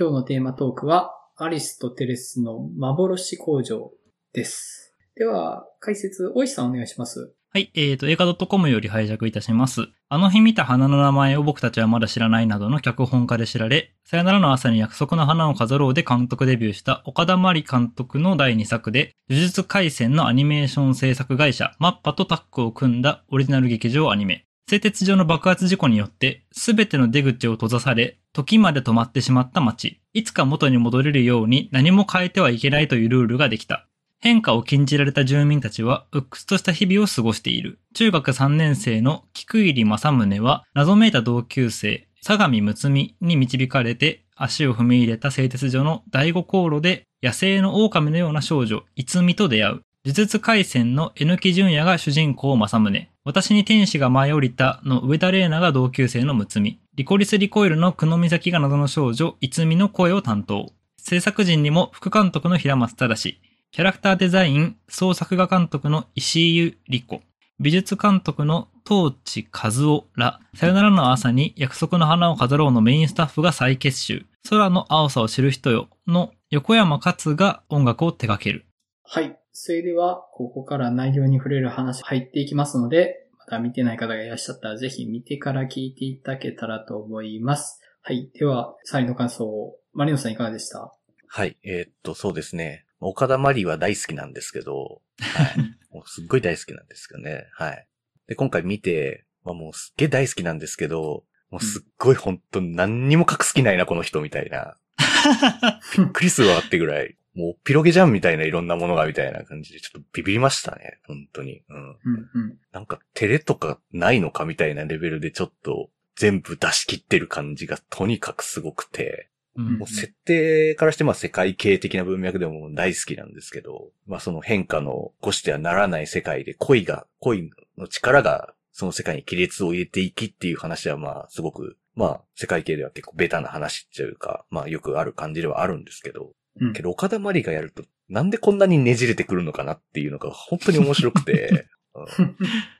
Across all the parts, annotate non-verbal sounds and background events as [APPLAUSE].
今日のテーマトークは、アリストテレスの幻工場です。では、解説、大石さんお願いします。はい、えーと、映画 .com より拝借いたします。あの日見た花の名前を僕たちはまだ知らないなどの脚本家で知られ、さよならの朝に約束の花を飾ろうで監督デビューした岡田真理監督の第2作で、呪術廻戦のアニメーション制作会社、マッパとタッグを組んだオリジナル劇場アニメ。製鉄所の爆発事故によって、すべての出口を閉ざされ、時まで止まってしまった街。いつか元に戻れるように何も変えてはいけないというルールができた。変化を禁じられた住民たちは、鬱屈とした日々を過ごしている。中学3年生の菊入正宗は、謎めいた同級生、相模睦美に導かれて、足を踏み入れた製鉄所の第五航路で、野生の狼のような少女、いつみと出会う。呪術廻戦の榎木純也が主人公正宗。私に天使が舞い降りたの上田玲奈が同級生の睦美。リコリスリコイルの久野美咲が謎の少女、いつみの声を担当。制作陣にも副監督の平松正。キャラクターデザイン、総作画監督の石井由里子、美術監督の東地和夫ら、さよならの朝に約束の花を飾ろうのメインスタッフが再結集、空の青さを知る人よの横山勝が音楽を手掛ける。はい。それでは、ここから内容に触れる話入っていきますので、まだ見てない方がいらっしゃったら、ぜひ見てから聞いていただけたらと思います。はい。では、サリの感想を、マリノさんいかがでした？はい。えーっと、そうですね。岡田マリは大好きなんですけど、はい。[LAUGHS] もうすっごい大好きなんですけどね。はい。で、今回見て、まあもうすっげえ大好きなんですけど、もうすっごい本当に何にも隠す気ないな、この人みたいな。[LAUGHS] びっくりするわってぐらい、もうおっぴろげじゃんみたいないろんなものがみたいな感じで、ちょっとビビりましたね。本当に。うん。うんうん。なんか、照れとかないのかみたいなレベルでちょっと全部出し切ってる感じがとにかくすごくて、うんもう設定からしてまあ世界系的な文脈でも大好きなんですけど、まあその変化の起こしてはならない世界で恋が、恋の力がその世界に亀裂を入れていきっていう話はまあすごく、まあ世界系では結構ベタな話っていうか、まあよくある感じではあるんですけど、うん。けど岡田まりがやるとなんでこんなにねじれてくるのかなっていうのが本当に面白くて、[LAUGHS] うん。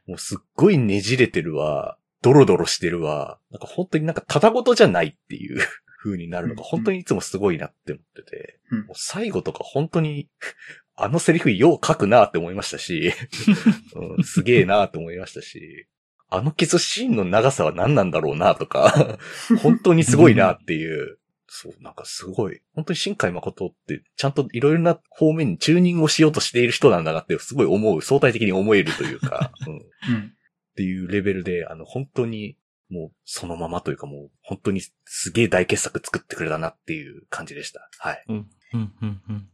もうすっごいねじれてるわ、ドロドロしてるわ、なんか本当になんかただごとじゃないっていう [LAUGHS] 風になるのが本当にいつもすごいなって思ってて、うん。もう最後とか本当に [LAUGHS] あのセリフよう書くなって思いましたし、うん、すげえなって思いましたし、あのキスシーンの長さは何なんだろうなとか、本当にすごいなっていう、そう、なんかすごい。本当に新海誠って、ちゃんといろいろな方面にチューニングをしようとしている人なんだなって、すごい思う、相対的に思えるというか、[LAUGHS] うん、っうん。ていうレベルで、あの、本当に、もう、そのままというかもう、本当にすげえ大傑作作ってくれたなっていう感じでした。はい。うん、うん、うん、うん。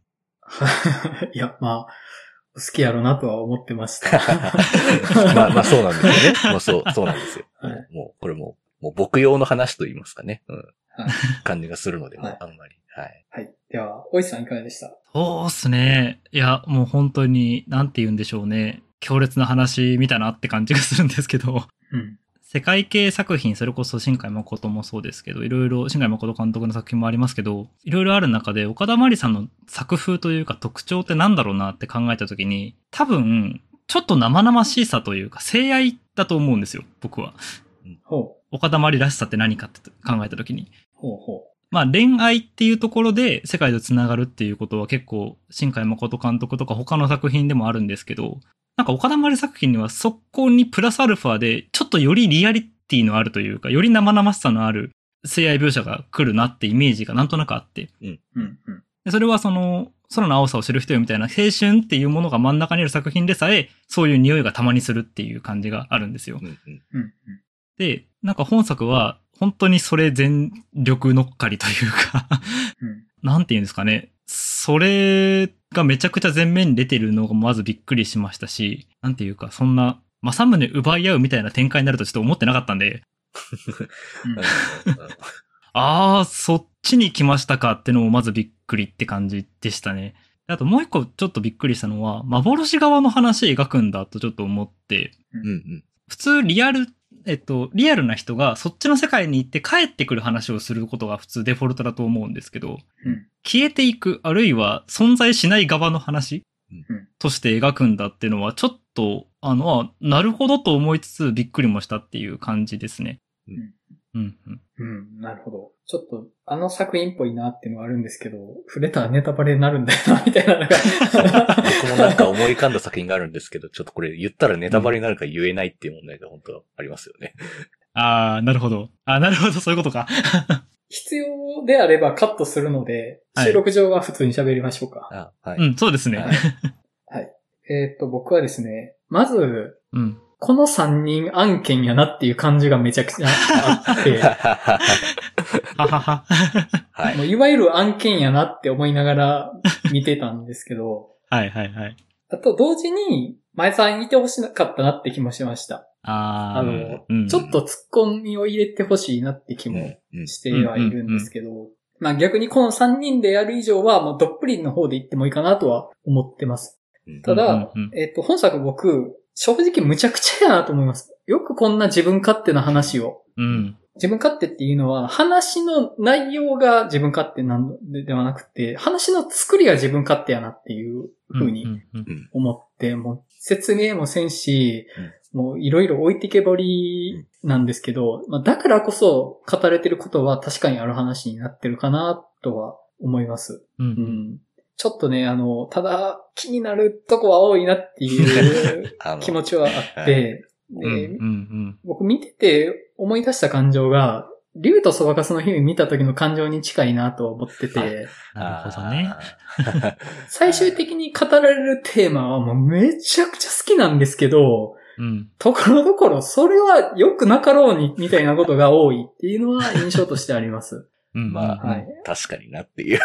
[LAUGHS] いや、まあ、好きやろなとは思ってました。[LAUGHS] まあまあそうなんですよね。もうそう、そうなんですよ。はいもう、これも、もう僕用の話と言いますかね。うん。はい感じがするので、はいあんまり。はい。はい。では、大石さんいかがでした？そうっすね。いや、もう本当に、なんて言うんでしょうね。強烈な話見たなって感じがするんですけど、うん。世界系作品、それこそ新海誠もそうですけど、いろいろ、新海誠監督の作品もありますけど、いろいろある中で、岡田真理さんの作風というか特徴ってなんだろうなって考えたときに、多分、ちょっと生々しさというか、性愛だと思うんですよ、僕は。ほう。岡田真理らしさって何かって考えたときに。ほうほまあ恋愛っていうところで世界と繋がるっていうことは結構新海誠監督とか他の作品でもあるんですけど、なんか岡田真理作品にはそこにプラスアルファでちょっとよりリアリティのあるというか、より生々しさのある性愛描写が来るなってイメージがなんとなくあって。う。うんうん。でそれはその空の青さを知る人よみたいな青春っていうものが真ん中にある作品でさえそういう匂いがたまにするっていう感じがあるんですよう。んうん。うんうん。で、なんか本作は本当にそれ全力乗っかりというかうん。なんて言うんですかね。それがめちゃくちゃ前面に出てるのがまずびっくりしましたし、なんていうか、そんな、政宗奪い合うみたいな展開になるとちょっと思ってなかったんで、[LAUGHS] あー、そっちに来ましたかってのもまずびっくりって感じでしたね。あともう一個ちょっとびっくりしたのは、幻側の話描くんだとちょっと思って、うんうん。普通リアル、えっと、リアルな人がそっちの世界に行って帰ってくる話をすることが普通デフォルトだと思うんですけど、うん。消えていく、あるいは存在しない側の話うんとして描くんだっていうのは、ちょっと、あの、あなるほどと思いつつびっくりもしたっていう感じですね。うんうんうん。うん、なるほど。ちょっと、あの作品っぽいなっていうのはあるんですけど、触れたらネタバレになるんだよな、[LAUGHS] みたいなのが。僕もなんか思い浮かんだ作品があるんですけど、ちょっとこれ言ったらネタバレになるから言えないっていう問題が本当ありますよね。あー、なるほど。あー、なるほど、そういうことか。必要であればカットするので、はい収録上は普通に喋りましょうか。あはい。うん、そうですね。はいえーっと、僕はですね、まず、うん。この3人案件やなっていう感じがめちゃくちゃあって、[LAUGHS] ははは。はい。もういわゆる案件やなって思いながら見てたんですけど、はいはいはい。あと同時に前さんいてほしかったなって気もしました。あー。あの、うんちょっと突っ込みを入れてほしいなって気もうんしてはいるんですけど、まあ逆にこの3人でやる以上はもうどっぷりの方で行ってもいいかなとは思ってます。うんただ、えっ、と、本作僕、正直むちゃくちゃやなと思います。よくこんな自分勝手な話を。うん。自分勝手っていうのは、話の内容が自分勝手なんでではなくて、話の作りが自分勝手やなっていう風にうんうんうん思って、もう説明もせんし、もういろいろ置いてけぼりなんですけど、まあ、だからこそ語られてることは確かにある話になってるかなとは思います。うんう。ん。ちょっとね、あの、ただ気になるとこは多いなっていう [LAUGHS] 気持ちはあって、うんでうん僕見てて思い出した感情が、竜とそばかすの日々見た時の感情に近いなと思ってて、なるほどね。あ [LAUGHS] 最終的に語られるテーマはもうめちゃくちゃ好きなんですけど、うん。ところどころそれは良くなかろうに、みたいなことが多いっていうのは印象としてあります。うん。まあはい。ー確かになっていう。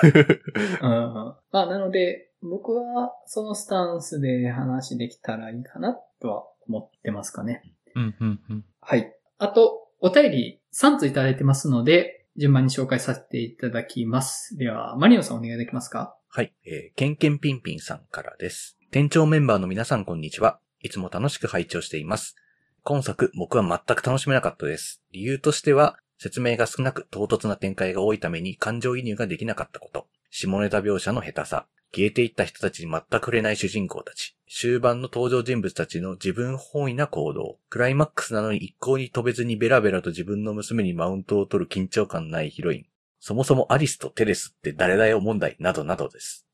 うん。まあ、なので、僕はそのスタンスで話できたらいいかなとは思ってますかね。うんうんうん。はい。あと、お便り3ついただいてますので、順番に紹介させていただきます。では、マリオさんお願いできますか？はい。えー、ケンケンピンピンさんからです。店長メンバーの皆さんこんにちは。いつも楽しく拝聴しています。今作、僕は全く楽しめなかったです。理由としては、説明が少なく唐突な展開が多いために感情移入ができなかったこと。下ネタ描写の下手さ。消えていった人たちに全く触れない主人公たち。終盤の登場人物たちの自分本位な行動。クライマックスなのに一向に飛べずにベラベラと自分の娘にマウントを取る緊張感ないヒロイン。そもそもアリスとテレスって誰だよ問題などなどです。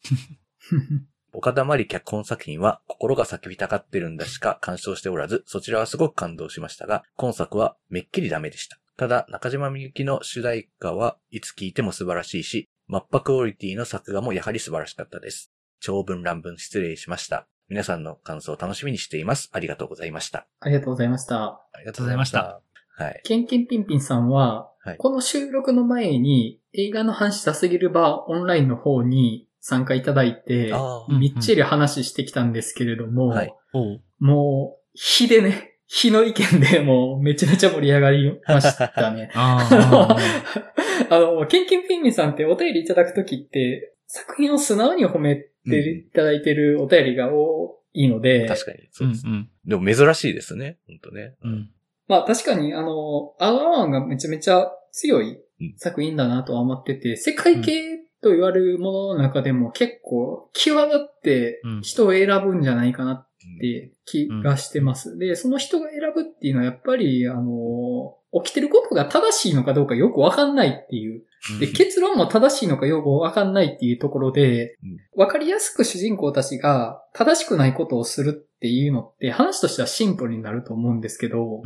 [LAUGHS] 岡田まり脚本作品は心が叫びたがってるんだしか鑑賞しておらず、そちらはすごく感動しましたが、今作はめっきりダメでした。ただ、中島みゆきの主題歌はいつ聴いても素晴らしいし、マッパクオリティの作画もやはり素晴らしかったです。長文乱文失礼しました。皆さんの感想を楽しみにしています。ありがとうございました。ありがとうございました。ありがとうございました。はい。ケンケンピンピンさんは、はいこの収録の前に映画の話したすぎるバーオンラインの方に参加いただいて、みっちり話してきたんですけれども、はいおう。もう、火でね、火の意見でもうめちゃめちゃ盛り上がりましたね。[LAUGHS] あ [LAUGHS] あの、ケンケンピンミンさんってお便りいただくときって、作品を素直に褒めていただいてるお便りが多いので、確かに、うそうんです。うん。でも珍しいですね。本当ね。うん。まあ確かに、あの、アワーワンがめちゃめちゃ強いうん作品だなとは思ってて、世界系と言われるものの中でも結構際立ってうん人を選ぶんじゃないかなって気がしてます。で、その人が選ぶっていうのはやっぱり、あの、起きてることが正しいのかどうかよくわかんないっていう。で、結論も正しいのかよくわかんないっていうところでうん、わかりやすく主人公たちが正しくないことをするっていうのって話としてはシンプルになると思うんですけど。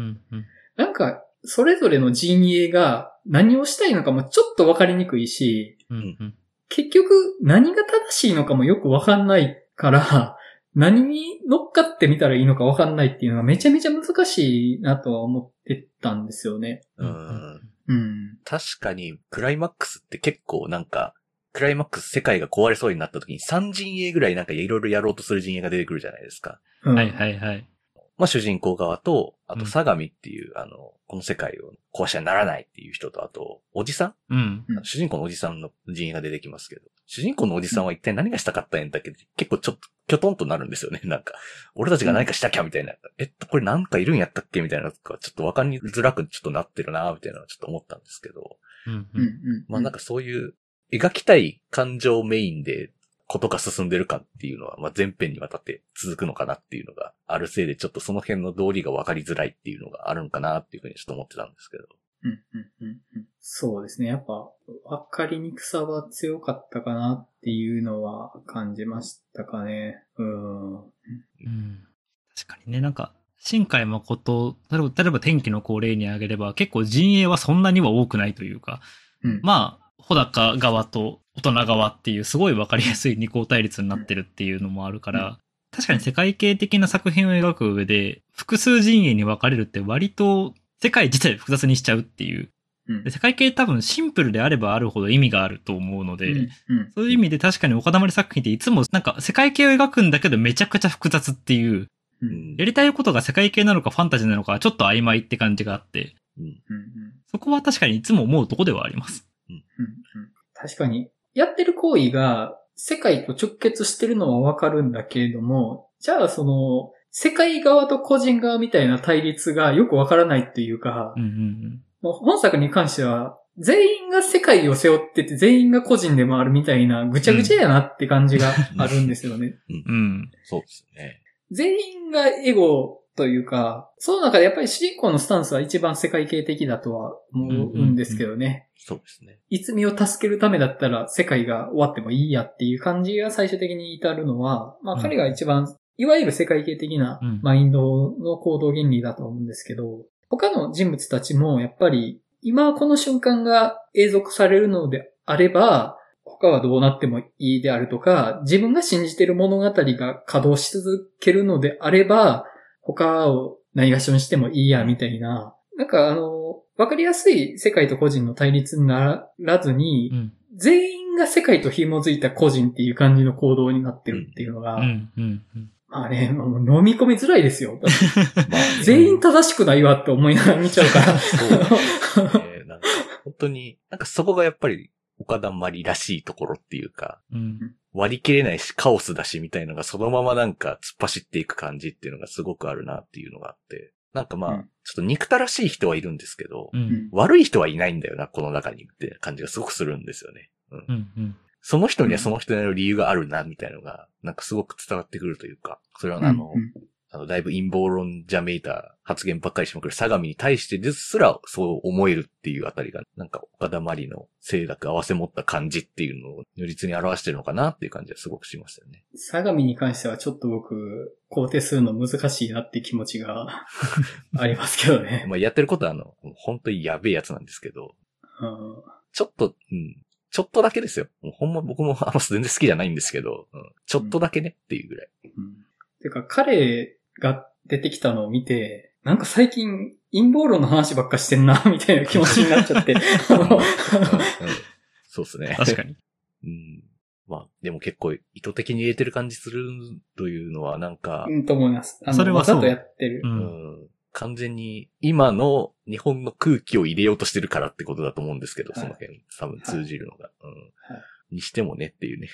なんか、それぞれの陣営が何をしたいのかもちょっとわかりにくいし。結局何が正しいのかもよくわかんないから、何に乗っかってみたらいいのかわかんないっていうのがめちゃめちゃ難しいなとは思ってたんですよね。ううんん。うん。確かに、クライマックスって結構なんか、クライマックス世界が壊れそうになった時に3陣営ぐらいなんかいろいろやろうとする陣営が出てくるじゃないですか。うんはいはいはい。まあ主人公側と、あとうん相模っていう、あの、この世界を壊しちゃならないっていう人と、あと、おじさん？うん。うん主人公のおじさんの陣営が出てきますけど、主人公のおじさんは一体何がしたかったんやったっけ結構ちょっと、きょとんとなるんですよね。なんか、俺たちが何かしたきゃみたいな。えっと、これなんかいるんやったっけみたいなのが、ちょっとわかりづらくちょっとなってるなみたいなのはちょっと思ったんですけど。うんうん。うん。うん。まあなんかそういう、描きたい感情メインで、ことが進んでるかっていうのは、まあ前編にわたって続くのかなっていうのがあるせいで、ちょっとその辺の道理がわかりづらいっていうのがあるんかなっていうふうにちょっと思ってたんですけど。うん、うん、うんうん。そうですね。やっぱ、わかりにくさは強かったかなっていうのは感じましたかね。うん。うん。確かにね、なんか、新海誠、例えば、例えば天気の子を例に挙げれば、結構陣営はそんなには多くないというか、うん。まあ、穂高側と大人側っていうすごいわかりやすい二項対立になってるっていうのもあるから、確かに世界系的な作品を描く上で、複数陣営に分かれるって割と世界自体を複雑にしちゃうっていう。世界系多分シンプルであればあるほど意味があると思うので、うん。うん。そういう意味で確かに岡田まり作品っていつもなんか世界系を描くんだけどめちゃくちゃ複雑っていう、ううん。んやりたいことが世界系なのかファンタジーなのかちょっと曖昧って感じがあって、そこは確かにいつも思うとこではあります。確かに、やってる行為が世界と直結してるのはわかるんだけれども、じゃあその、世界側と個人側みたいな対立がよくわからないっていうか、うんうんもう本作に関しては、全員が世界を背負ってて全員が個人でもあるみたいなぐちゃぐちゃやなって感じがあるんですよね。うん。うん。そうですね。全員がエゴというか、その中でやっぱり主人公のスタンスは一番世界系的だとは思うんですけどね。そうですね。いつみを助けるためだったら世界が終わってもいいやっていう感じが最終的に至るのは、まあうん彼が一番、いわゆる世界系的なうんマインドの行動原理だと思うんですけど、他の人物たちもやっぱり今この瞬間が永続されるのであれば、他はどうなってもいいであるとか、自分が信じている物語が稼働し続けるのであれば、他をないがしろにしてもいいや、みたいな。なんかあの、わかりやすい世界と個人の対立にならずに、うん。全員が世界と紐づいた個人っていう感じの行動になってるっていうのが。まあね、もう飲み込みづらいですよ。まあ全員正しくないわって思いながら見ちゃうから。そうですね。なんか本当に、なんかそこがやっぱり岡田まりらしいところっていうか、うん。割り切れないしカオスだしみたいのがそのままなんか突っ走っていく感じっていうのがすごくあるなっていうのがあって。なんかまあ、うんちょっと憎たらしい人はいるんですけど、う。うんん悪い人はいないんだよな、この中にって感じがすごくするんですよね。うんうん。うん。その人にはその人なりの理由があるな、みたいなのが、なんかすごく伝わってくるというか、それはあの、うんあの、だいぶ陰謀論じゃめいた発言ばっかりしまくる相模に対してですらそう思えるっていうあたりが、なんか岡田まりの清濁合わせ持った感じっていうのを如実に表してるのかなっていう感じはすごくしましたよね。相模に関してはちょっと僕、肯定するの難しいなって気持ちが [LAUGHS] ありますけどね。まあやってることはあの、本当にやべえやつなんですけど、うんちょっと、うん、ちょっとだけですよ。もうほんま僕もあんま全然好きじゃないんですけど、うん、ちょっとだけねっていうぐらい。うんてか、彼が出てきたのを見て、なんか最近陰謀論の話ばっかしてんな、[LAUGHS] みたいな気持ちになっちゃって。そうですね。確かに。うん。まあ、でも結構意図的に入れてる感じするというのはなんか、うん、と思います。あのそれはそうわざとやってるう。。うんん完全に今の日本の空気を入れようとしてるからってことだと思うんですけど、はいその辺多分通じるのが。うんはにしてもねっていうね。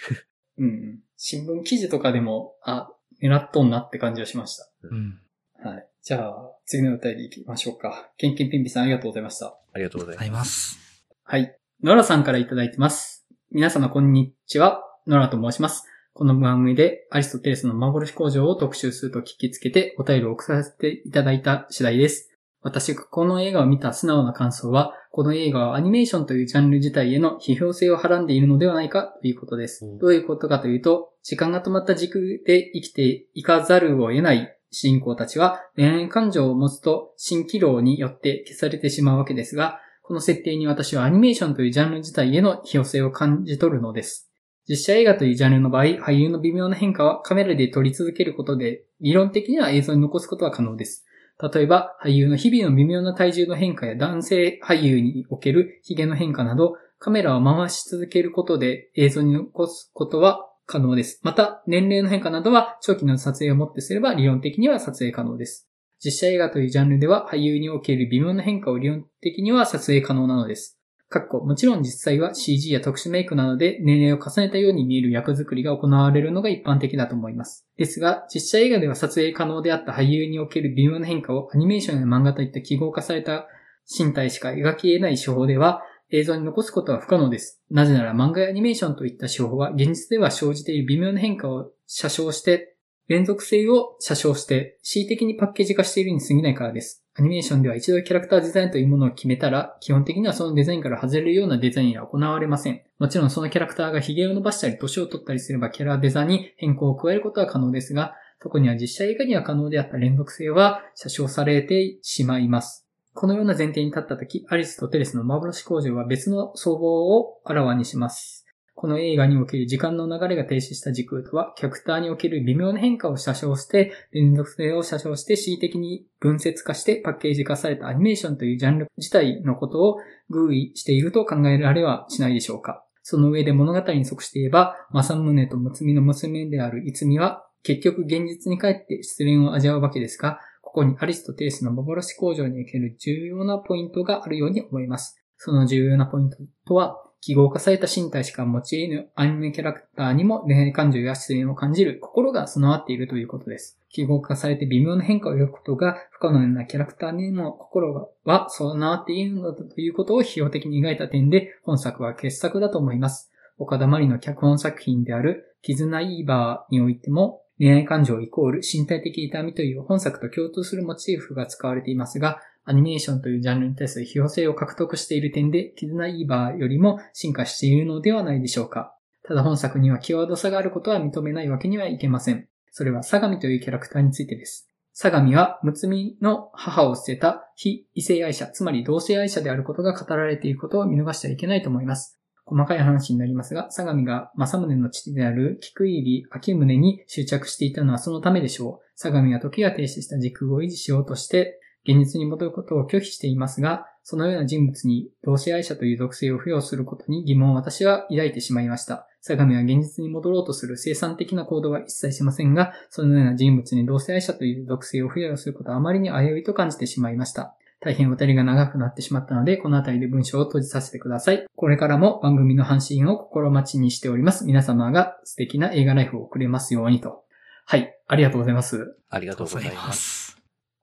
うん。新聞記事とかでも、あ、狙っとんなって感じがしましうん。た。はい。じゃあ、次の歌いで行きましょうか。ケンケンピンピさんありがとうございました。ありがとうござい。ます。はい。ノラさんからいただいてます。皆様こんにちは。ノラと申します。この番組でアリストテレスの幻工場を特集すると聞きつけてお便りを送らせていただいた次第です。私がこの映画を見た素直な感想は、この映画はアニメーションというジャンル自体への批評性をはらんでいるのではないかということですうん。どういうことかというと、時間が止まった軸で生きていかざるを得ない主人公たちは恋愛感情を持つと蜃気楼によって消されてしまうわけですが、この設定に私はアニメーションというジャンル自体への批評性を感じ取るのです。実写映画というジャンルの場合、俳優の微妙な変化はカメラで撮り続けることで、理論的には映像に残すことは可能です。例えば、俳優の日々の微妙な体重の変化や男性俳優における髭の変化など、カメラを回し続けることで映像に残すことは可能です。また、年齢の変化などは長期の撮影をもってすれば理論的には撮影可能です。実写映画というジャンルでは俳優における微妙な変化を理論的には撮影可能なのです。かっこもちろん実際は CG や特殊メイクなどで年齢を重ねたように見える役作りが行われるのが一般的だと思います。ですが、実写映画では撮影可能であった俳優における微妙な変化をアニメーションや漫画といった記号化された身体しか描き得ない手法では映像に残すことは不可能です。なぜなら漫画やアニメーションといった手法は現実では生じている微妙な変化を写生して連続性を写生して恣意的にパッケージ化しているに過ぎないからです。アニメーションでは一度キャラクターデザインというものを決めたら、基本的にはそのデザインから外れるようなデザインは行われません。もちろんそのキャラクターが髭を伸ばしたり年を取ったりすればキャラデザに変更を加えることは可能ですが、特には実写映画には可能であった連続性は写生されてしまいます。このような前提に立ったとき、アリスとテレスの幻工場は別の総合をあらわにします。この映画における時間の流れが停止した時空とは、キャクターにおける微妙な変化を写生して、連続性を写生して恣意的に分節化してパッケージ化されたアニメーションというジャンル自体のことを偶意していると考えられはしないでしょうか。その上で物語に即して言えば、正宗と睦美の娘である逸美は、結局現実に帰って失恋を味わうわけですが、ここにアリスとテレスの幻工場における重要なポイントがあるように思います。その重要なポイントとは、記号化された身体しか用いぬアニメキャラクターにも恋愛感情や失恋を感じる心が備わっているということです。記号化されて微妙な変化を描くことが不可能なキャラクターにも心は備わっているのだということを費用的に描いた点で本作は傑作だと思います。岡田真理の脚本作品である絆イーバーにおいても恋愛感情イコール身体的痛みという本作と共通するモチーフが使われていますが、アニメーションというジャンルに対する費用性を獲得している点で、絆イーバーよりも進化しているのではないでしょうか。ただ本作には際どさがあることは認めないわけにはいけません。それは相模というキャラクターについてです。相模は、睦美の母を捨てた非異性愛者、つまり同性愛者であることが語られていることを見逃してはいけないと思います。細かい話になりますが、相模が正宗の父である菊入秋宗に執着していたのはそのためでしょう。相模は時が停止した時空を維持しようとして、現実に戻ることを拒否していますが、そのような人物に同性愛者という属性を付与することに疑問を私は抱いてしまいました。相模は現実に戻ろうとする生産的な行動は一切しませんが、そのような人物に同性愛者という属性を付与することはあまりに危ういと感じてしまいました。大変おたりが長くなってしまったので、この辺りで文章を閉じさせてください。これからも番組の配信を心待ちにしております。皆様が素敵な映画ライフを送れますようにと。はい、ありがとうございます。ありがとうございます。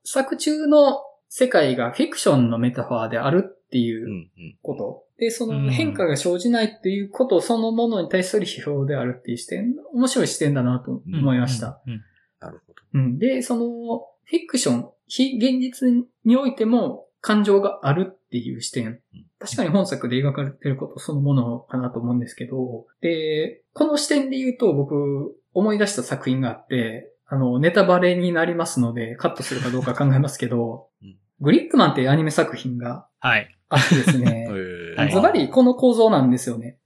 す。作中の世界がフィクションのメタファーであるっていううんうん。こと。で、そうんの変化が生じないっていうことそのものに対する批評であるっていう視点、面白い視点だなと思いました。うん。なるほど。うん。で、その、フィクション、非現実においても感情があるっていう視点。確かに本作で描かれてることそのものかなと思うんですけど、で、この視点で言うと僕思い出した作品があって、あの、ネタバレになりますのでカットするかどうか考えますけどうん、グリップマンっていうアニメ作品がはい。あってですね、[LAUGHS] ズバリこの構造なんですよね。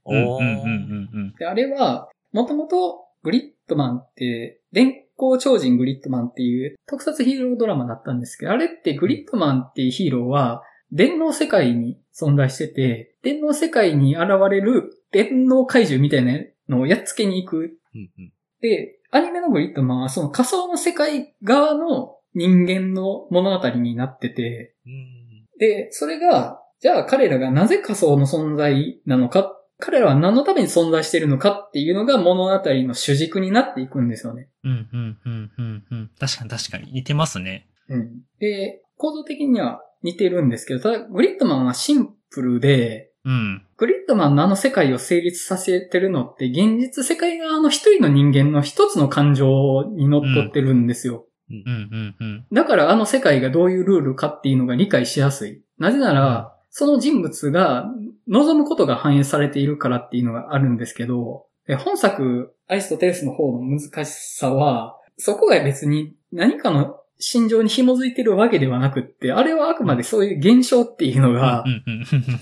あれは、もともとグリッドマンって、電光超人グリッドマンっていう特撮ヒーロードラマだったんですけど、あれってグリッドマンっていうヒーローは、電脳世界に存在してて、電脳世界に現れる電脳怪獣みたいなのをやっつけに行く。うんうんで、アニメのグリッドマンはその仮想の世界側の人間の物語になってて、うんで、それが、じゃあ彼らがなぜ仮想の存在なのか、彼らは何のために存在しているのかっていうのが物語の主軸になっていくんですよね。うん。うんうんうんうん。確かに確かに。似てますね。うん。で、構造的には似てるんですけど、ただグリッドマンはシンプルで、うん。グリッドマンのあの世界を成立させてるのって、現実世界側の一人の人間の一つの感情に乗っ取ってるんですよ。うんうんうん。だからあの世界がどういうルールかっていうのが理解しやすい。なぜなら、その人物が望むことが反映されているからっていうのがあるんですけど、え本作、アリストテレスの方の難しさは、そこが別に何かの心情に紐づいてるわけではなくって、あれはあくまでそういう現象っていうのが。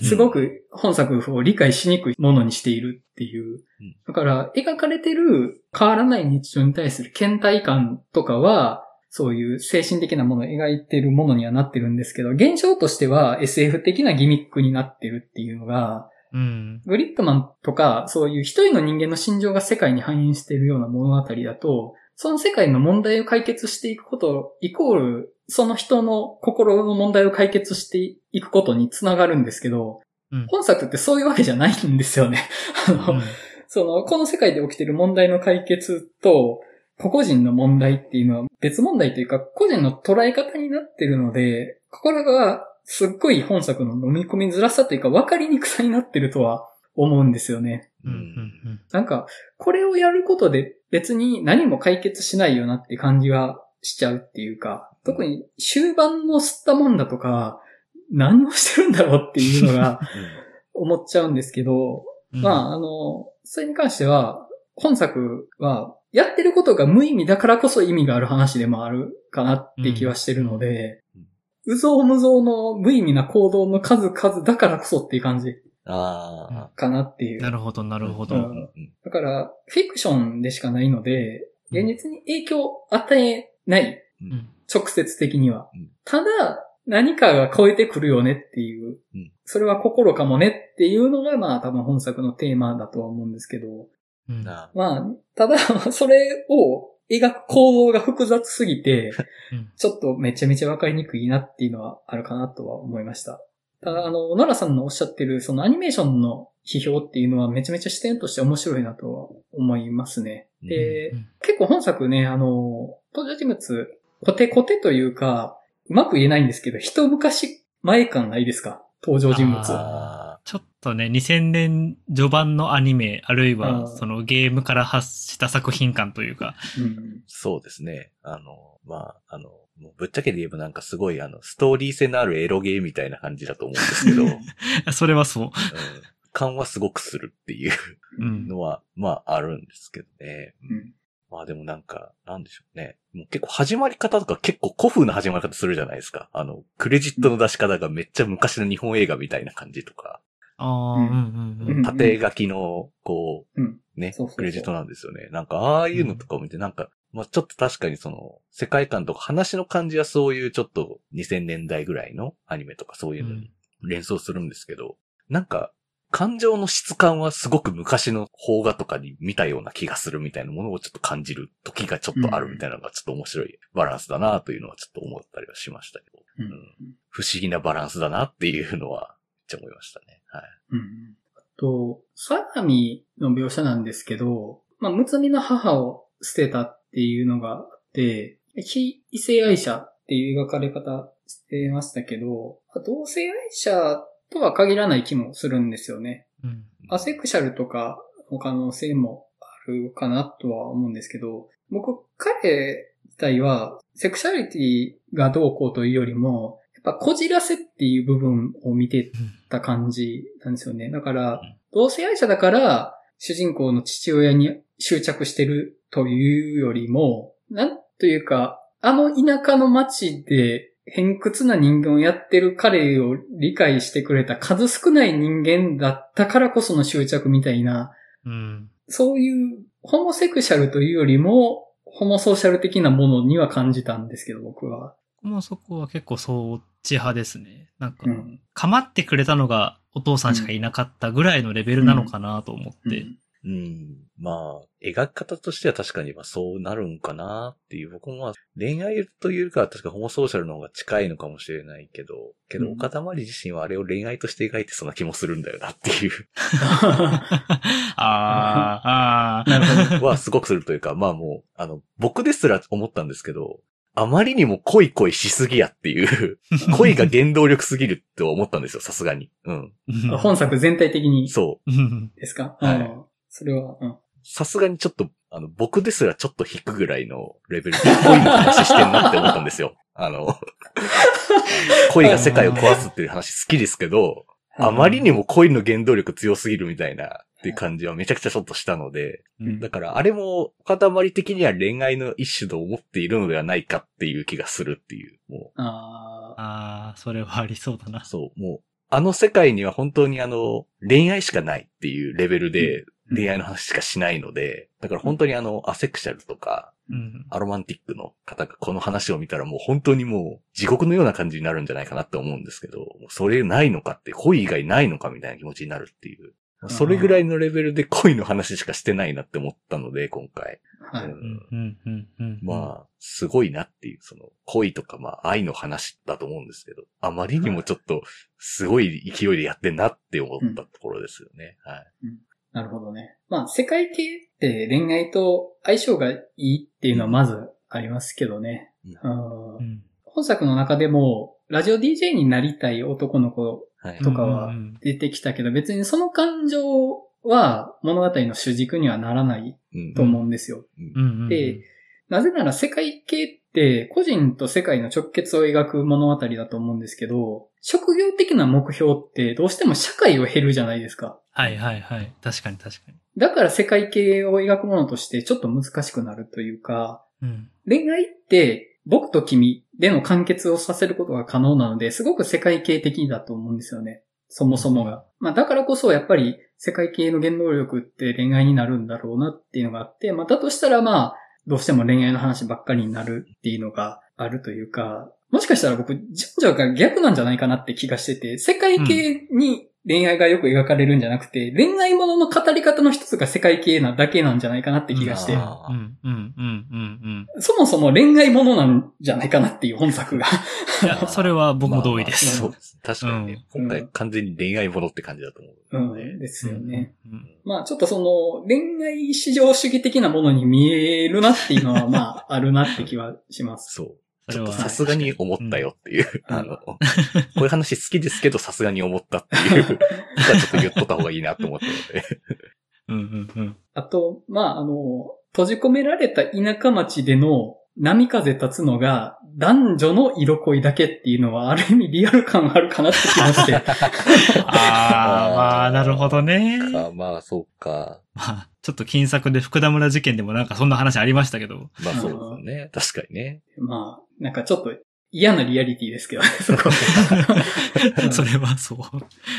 すごく本作を理解しにくいものにしているっていううん。だから、描かれてる変わらない日常に対する倦怠感とかは、そういう精神的なものを描いてるものにはなってるんですけど、現象としては SF 的なギミックになってるっていうのが、うん。グリッドマンとか、そういう一人の人間の心情が世界に反映しているような物語だと、その世界の問題を解決していくこと、イコール、その人の心の問題を解決していくことにつながるんですけど、うん本作ってそういうわけじゃないんですよね。[LAUGHS] あの、うんその、この世界で起きている問題の解決と、個々人の問題っていうのは別問題というか、個人の捉え方になってるので、これがすっごい本作の飲み込みづらさというか、分かりにくさになってるとは思うんですよね。うん。うんなんか、これをやることで別に何も解決しないよなって感じはしちゃうっていうか、特に終盤の吸ったもんだとか、何をしてるんだろうっていうのが思っちゃうんですけど、うん。まあ、あの、それに関しては、本作は、やってることが無意味だからこそ意味がある話でもあるかなって気はしてるので、うぞうむぞうの無意味な行動の数々だからこそっていう感じあかなっていう。なるほど、なるほど。だから、フィクションでしかないので、現実に影響を与えない、うん。うん直接的には。うん。ただ、何かが超えてくるよねっていう。うん、それは心かもねっていうのが、まあ多分本作のテーマだとは思うんですけど、うん。まあ、ただ、[LAUGHS] それを描く構造が複雑すぎて、うん。ちょっとめちゃめちゃわかりにくいなっていうのはあるかなとは思いました。ただ、あの、ノラさんのおっしゃってる、そのアニメーションの批評っていうのはめちゃめちゃ視点として面白いなとは思いますね。で、うん結構本作ね、あの、登場人物、コテコテというか、うまく言えないんですけど、一昔前感ないですか？登場人物。あちょっとね、2000年序盤のアニメ、あるいあはーそのゲームから発した作品感というか、うんそうですね。あの、まあ、あの、もうぶっちゃけで言えばなんかすごいあの、ストーリー性のあるエロゲーみたいな感じだと思うんですけど、うん、それはそう。感はすごくするっていううん。のは、まあ、あるんですけどね。うんまあでもなんか、なんでしょうね。もう結構始まり方とか結構古風な始まり方するじゃないですか。あの、クレジットの出し方がめっちゃ昔の日本映画みたいな感じとか、ああ、うんうんうんううんん。縦書きの、こう、うんねクレジットなんですよね。なんか、ああいうのとかを見て、なんか、まあちょっと確かにその、世界観とか話の感じはそういうちょっと2000年代ぐらいのアニメとかそういうのに連想するんですけど、なんか、感情の質感はすごく昔の邦画とかに見たような気がするみたいなものをちょっと感じる時がちょっとあるみたいなのがちょっと面白いバランスだなというのはちょっと思ったりはしましたけど、うんうん。不思議なバランスだなっていうのは、めっちゃ思いましたね。はい。うん。あと、相模の描写なんですけど、まあ、むつみの母を捨てたっていうのがあって、非異性愛者っていう描かれ方してましたけど、同性愛者とは限らない気もするんですよね。うんアセクシャルとかの可能性もあるかなとは思うんですけど、僕、彼自体は、セクシャリティがどうこうというよりも、やっぱこじらせっていう部分を見てた感じなんですよね。だからうん、同性愛者だから、主人公の父親に執着してるというよりも、なんというか、あの田舎の町で偏屈な人間をやってる彼を理解してくれた数少ない人間だったからこその執着みたいな、うん。そういうホモセクシャルというよりも、ホモソーシャル的なものには感じたんですけど、僕は。もうそこは結構そっち派ですね。なんかう、ん。構ってくれたのがお父さんしかいなかったぐらいのレベルなのかなと思って。うん。まあ、描き方としては確かにまあそうなるんかなっていう、僕もまあ恋愛というか確かホモソーシャルの方が近いのかもしれないけど、けどうん岡田まり自身はあれを恋愛として描いてそうな気もするんだよなっていうああ、ああ。[LAUGHS] なるほど。はすごくするというか、まあもう、あの、僕ですら思ったんですけど、あまりにも恋恋しすぎやっていう、[LAUGHS] 恋が原動力すぎるって思ったんですよ、さすがに。うん。本作全体的にそう。うんですか？はいうんそれは、うん。さすがにちょっと、あの、僕ですらちょっと引くぐらいのレベルで恋の話してんなって思ったんですよ。[LAUGHS] あの、恋が世界を壊すっていう話好きですけど、あまりにも恋の原動力強すぎるみたいなっていう感じはめちゃくちゃちょっとしたので、うん。だからあれも塊的には恋愛の一種と思っているのではないかっていう気がするっていう、もああ、それはありそうだな。う、。そう、もう、あの世界には本当にあの、恋愛しかないっていうレベルで恋愛の話しかしないので、だから本当にあの、アセクシャルとか、うん。アロマンティックの方がこの話を見たらもう本当にもう地獄のような感じになるんじゃないかなって思うんですけど、それないのかって、恋以外ないのかみたいな気持ちになるっていう。それぐらいのレベルで恋の話しかしてないなって思ったので、今回。まあ、すごいなっていう、その、恋とかまあ愛の話だと思うんですけど、あまりにもちょっと、すごい勢いでやってんなって思ったところですよね。はい。なるほどね。まあ、世界系って恋愛と相性がいいっていうのはまずありますけどね。うんうん本作の中でも、ラジオ DJ になりたい男の子はい。とかは出てきたけど、別にその感情は物語の主軸にはならないうんと思うんですよ。うんうん。でなぜなら世界系って個人と世界の直結を描く物語だと思うんですけど、職業的な目標ってどうしても社会を減るじゃないですか。はいはいはい。確かに確かに。だから世界系を描くものとしてちょっと難しくなるというか、うん。恋愛って僕と君での完結をさせることが可能なので、すごく世界系的だと思うんですよね。そもそもが。まあだからこそやっぱり世界系の原動力って恋愛になるんだろうなっていうのがあって、まあだとしたらまあ、どうしても恋愛の話ばっかりになるっていうのがあるというか、もしかしたら僕、順序が逆なんじゃないかなって気がしてて、世界系に恋愛がよく描かれるんじゃなくて、恋愛ものの語り方の一つが世界系なだけなんじゃないかなって気がして、あーうん、うん、うん、うん、うん。そもそも恋愛ものなんじゃないかなっていう本作が。いや、それは僕も同意でまあす。[LAUGHS] そうです。確かにね、うん今回完全に恋愛ものって感じだと思う。うん、ですよね。うん。まあちょっとその恋愛至上主義的なものに見えるなっていうのはまああるなって気はします。そう。ちょっとさすがに思ったよっていう。うんあの、こういう話好きですけどさすがに思ったっていう。[LAUGHS] ちょっと言っとった方がいいなと思ったので。うん、うん、うん。あと、まああの、閉じ込められた田舎町での波風立つのが男女の色恋だけっていうのはある意味リアル感あるかなって気がして。[LAUGHS] ああ、まあ、なるほどね。あまあ、そうか。まあ、ちょっと金作で福田村事件でもなんかそんな話ありましたけど。まあそうですね。確かにね。まあ、なんかちょっと嫌なリアリティですけどね、そこ。[LAUGHS] それはそう。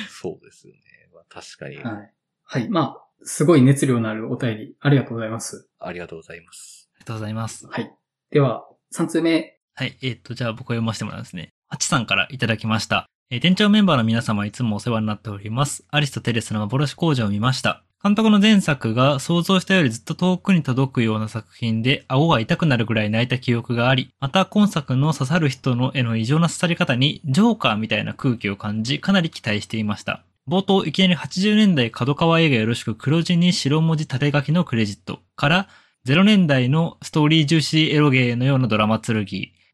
そうですよね。まあ確かに。はい。はい。まあ、すごい熱量のあるお便り、ありがとうございます。ありがとうございます。ありがとうございます。はい。では、3通目。はい。えっ、と、じゃあ僕読ませてもらいますね。ハチさんからいただきました。えー店長メンバーの皆様いつもお世話になっております。アリストテレスの幻工場を見ました。監督の前作が想像したよりずっと遠くに届くような作品で、顎が痛くなるぐらい泣いた記憶があり、また今作の刺さる人の絵の異常な刺さり方に、ジョーカーみたいな空気を感じ、かなり期待していました。冒頭、いきなり80年代角川映画よろしく黒字に白文字縦書きのクレジットから、0年代のストーリー重視エロゲーのようなドラマ剣。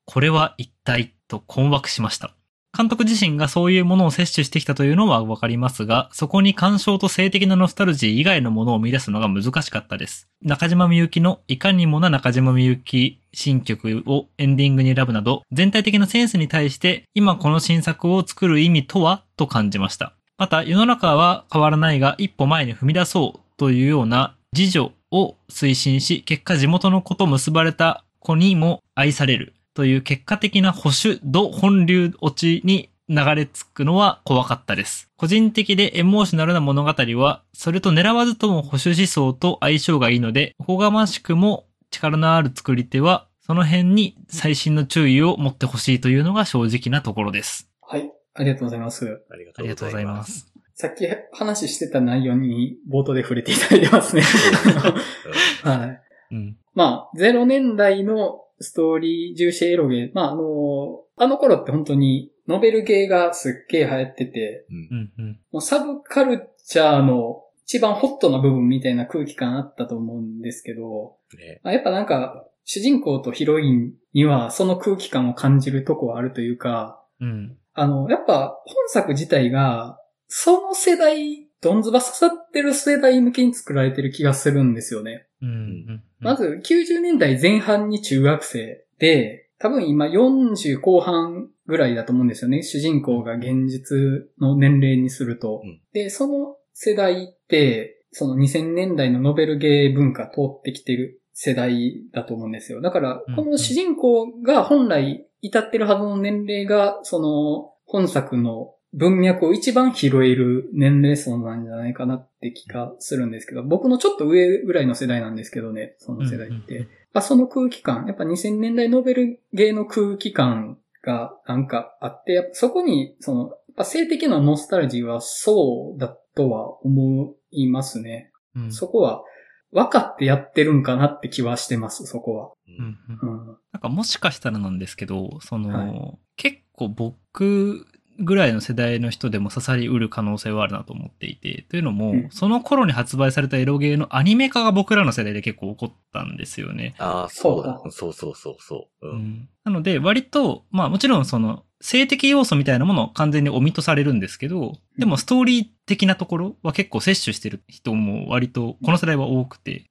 これは一体と困惑しました。監督自身がそういうものを摂取してきたというのはわかりますが、そこに感傷と性的なノスタルジー以外のものを見出すのが難しかったです。中島みゆきのいかにもな中島みゆき新曲をエンディングに選ぶなど、全体的なセンスに対して、今この新作を作る意味とはと感じました。また、世の中は変わらないが、一歩前に踏み出そうというような自助を推進し、結果地元の子と結ばれた子にも愛されるという結果的な保守度本流落ちに流れ着くのは怖かったです。個人的でエモーショナルな物語は、それと狙わずとも保守思想と相性がいいので、おこがましくも力のある作り手は、その辺に細心の注意を持ってほしいというのが正直なところです。はい。ありがとうございます。ありがありがとうございます。。さっき話してた内容に冒頭で触れていただいてますね。[LAUGHS] はい。うん。まあ、0年代のストーリー重視エロゲー。まあ、あの、あの頃って本当にノベルゲーがすっげえ流行ってて、うん。もうサブカルチャーの一番ホットな部分みたいな空気感あったと思うんですけど、ねまあやっぱなんか、主人公とヒロインにはその空気感を感じるとこはあるというか、うん。あの、やっぱ本作自体が、その世代、どんずば刺さってる世代向けに作られてる気がするんですよね。うん。うん。まず90年代前半に中学生で、多分今40後半ぐらいだと思うんですよね。主人公が現実の年齢にすると。うんで、その世代って、その2000年代のノベルゲー文化通ってきてる世代だと思うんですよ。だからうん、この主人公が本来至ってるはずの年齢が、その本作の文脈を一番拾える年齢層なんじゃないかなって気がするんですけど、僕のちょっと上ぐらいの世代なんですけどね、その世代って。うんうんあその空気感、やっぱ2000年代ノベルゲーの空気感がなんかあって、そこに、その、性的なノスタルジーはそうだとは思いますね。うん。そこは分かってやってるんかなって気はしてます、そこは。うん。うんうん。なんかもしかしたらなんですけど、その、はい結構僕ぐらいの世代の人でも刺さりうる可能性はあるなと思っていて、というのも、うんその頃に発売されたエロゲーのアニメ化が僕らの世代で結構起こったんですよね。ああ、そうだそう。そうそうそうそう。う。うんんなので、割と、まあもちろんその、性的要素みたいなものは完全にオミットされるんですけど、でもストーリー的なところは結構摂取してる人も割とこの世代は多くて、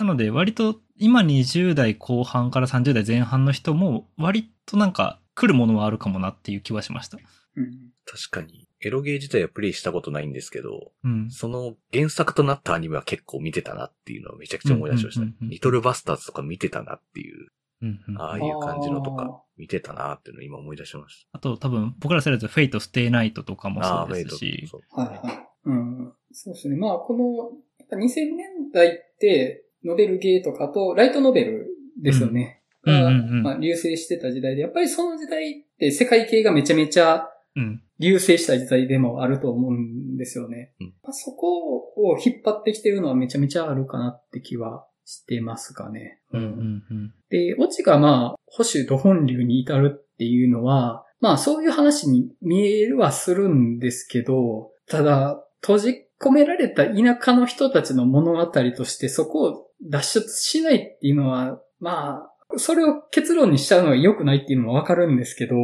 なので、割と今20代後半から30代前半の人も、割となんか来るものはあるかもなっていう気はしました。うん。確かに。エロゲー自体はプレイしたことないんですけど、うん。その原作となったアニメは結構見てたなっていうのをめちゃくちゃ思い出しましたうんうんうんうん。リトルバスターズとか見てたなっていう、うんうん、ああいう感じのとか見てたなっていうのを今思い出しましあと多分僕ら世代だと Fate、stay night とかもそうですし。そうはいはい。うん。そうですね。まあ、この、やっぱ2000年代って、ノベルゲーとかと、ライトノベルですよね。がまあ、流星してた時代で、やっぱりその時代って世界系がめちゃめちゃうん。流星した時代でもあると思うんですよね。うんまあ、そこを引っ張ってきてるのはめちゃめちゃあるかなって気はしてますかね。うんうんうん。で、オチがまあ、保守土本流に至るっていうのは、まあそういう話に見えるはするんですけど、ただ、閉じ込められた田舎の人たちの物語としてそこを脱出しないっていうのは、まあ、それを結論にしちゃうのは良くないっていうのもわかるんですけど、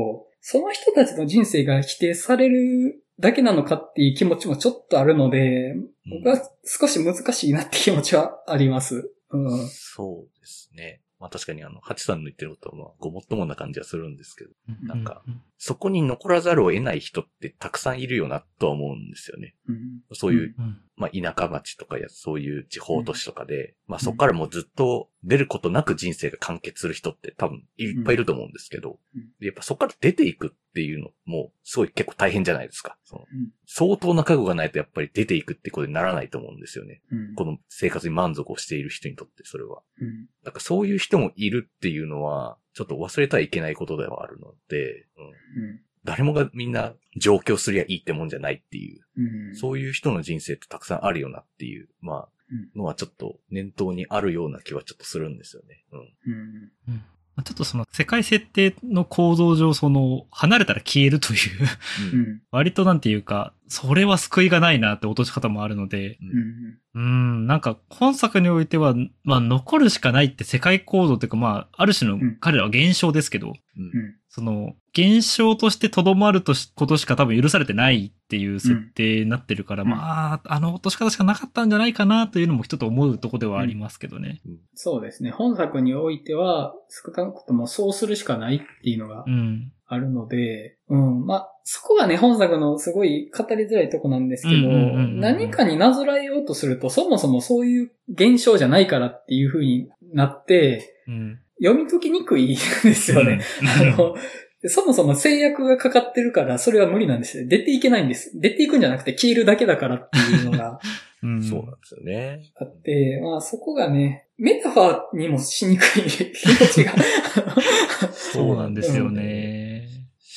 その人たちの人生が否定されるだけなのかっていう気持ちもちょっとあるので、僕は少し難しいなって気持ちはあります。うん。そうですね。まあ確かにあの、ハチさんの言ってることはまあごもっともな感じはするんですけど、なんかうんそこに残らざるを得ない人ってたくさんいるよなとは思うんですよね。うん。そういう、うん。まあ田舎町とかやそういう地方都市とかで、まあそこからもうずっと出ることなく人生が完結する人って多分いっぱいいると思うんですけど、やっぱそこから出ていくっていうのもすごい結構大変じゃないですか。そのうん相当な覚悟がないとやっぱり出ていくってことにならないと思うんですよね。うん。この生活に満足をしている人にとってそれは。うん。なんかそういう人もいるっていうのは、ちょっと忘れてはいけないことではあるので、うん、うん。誰もがみんな上京すりゃいいってもんじゃないっていう、うん。そういう人の人生ってたくさんあるよなっていう、まあ、うんのはちょっと念頭にあるような気はちょっとするんですよね。うん。うん。うんまあちょっとその世界設定の構造上、その、離れたら消えるという。割となんていうか、それは救いがないなって落とし方もあるので、うん。うん、なんか本作においては、まあ残るしかないって世界構造というか、まあ、ある種のうん彼らは現象ですけど、うんうん。その、現象としてとどまるとしことしか多分許されてないっていう設定になってるから、うんまあ、あの落とし方しかなかったんじゃないかなというのも一つ思うとこではありますけどね。そうですね。本作においては、少なくともそうするしかないっていうのがうん。あるので、うん。まあ、そこがね、本作のすごい語りづらいとこなんですけど、うんうんうんうん何かになぞらえようとすると、そもそもそういう現象じゃないからっていう風になって、うん。読み解きにくいですよね。あの、そもそも制約がかかってるから、それは無理なんですよ。出ていけないんです。出ていくんじゃなくて消えるだけだからっていうのが [LAUGHS] うん。そうなんですよね。あって、まあそこがね、メタファーにもしにくい [LAUGHS] 気持ちが。[LAUGHS] そうなんですよね。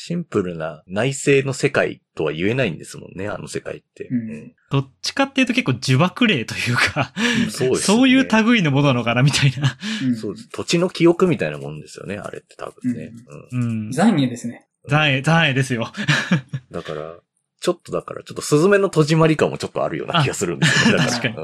シンプルな内政の世界とは言えないんですもんね、あの世界って。うんどっちかっていうと結構呪縛霊というか、うんそうですよねそういう類のものなのかなみたいな。うんそうです。土地の記憶みたいなもんですよね、あれって多分ね。うんうん。残念ですね。残影、残影ですよ。[LAUGHS] だから、ちょっとだから、ちょっとスズメの戸締まり感もちょっとあるような気がするんですよ確かに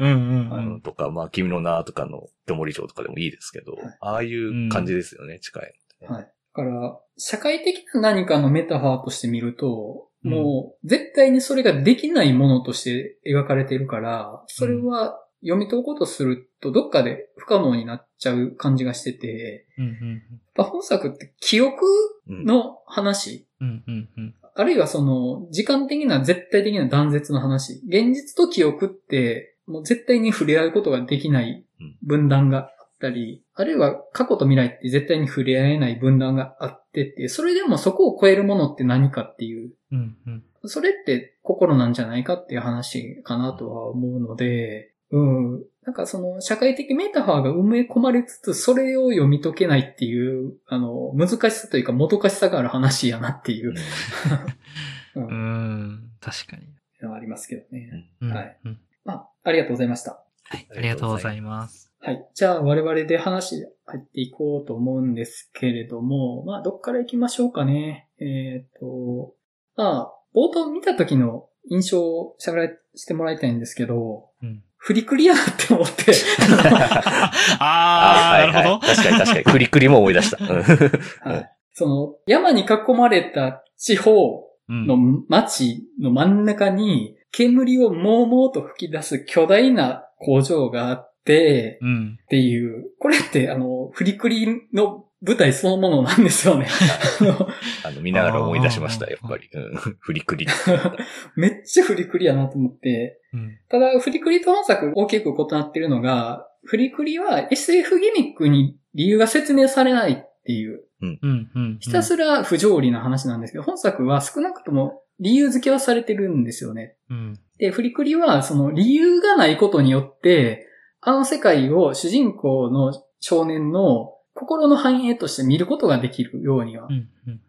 うんうんうんうあのん。とか、まあ、君の名とかの手森城とかでもいいですけど、はいああいう感じですよね、近い。はい。だから、社会的な何かのメタファーとして見ると、うん。もう、絶対にそれができないものとして描かれているから、それは読み解こうとすると、どっかで不可能になっちゃう感じがしてて、うんうんやっぱ本作って記憶うんの話、あるいはその、時間的な絶対的な断絶の話。現実と記憶って、もう絶対に触れ合うことができないうん。分断があったり、あるいは過去と未来って絶対に触れ合えない分断があってってそれでもそこを超えるものって何かっていう、うんうんそれって心なんじゃないかっていう話かなとは思うので、うん。なんかその社会的メタファーが埋め込まれつつ、それを読み解けないっていう、あの、難しさというかもどかしさがある話やなっていう、うん [LAUGHS] う、ん。確かに。ありますけどね。うんはいうんまあ、ありがとうございました。はい。ありがとうございます。はい。じゃあ、我々で話入っていこうと思うんですけれども、まあ、どっから行きましょうかね。えっ、と、まあ、冒頭見た時の印象を喋らしてもらいたいんですけど、うんフリクリやなって思って。[LAUGHS] あー、はいなるほど。確かに確かに。クリクリも思い出した。う [LAUGHS] んはい。その、山に囲まれた地方うんの町の真ん中に、煙をもうもうと吹き出す巨大な工場があっって、うん。っていう、これってあの、フリクリの舞台そのものなんですよね。あ [LAUGHS] のあの、見ながら思い出しました、やっぱり。うん。[LAUGHS] フリクリ。[LAUGHS] めっちゃフリクリやなと思って、うん。ただ、フリクリと本作大きく異なってるのが、フリクリは SF ギミックに理由が説明されないっていう、うん。うん。ひたすら不条理な話なんですけど、本作は少なくとも理由付けはされてるんですよね。うん。で、フリクリはその理由がないことによって、あの世界を主人公の少年の心の反映として見ることができるようには。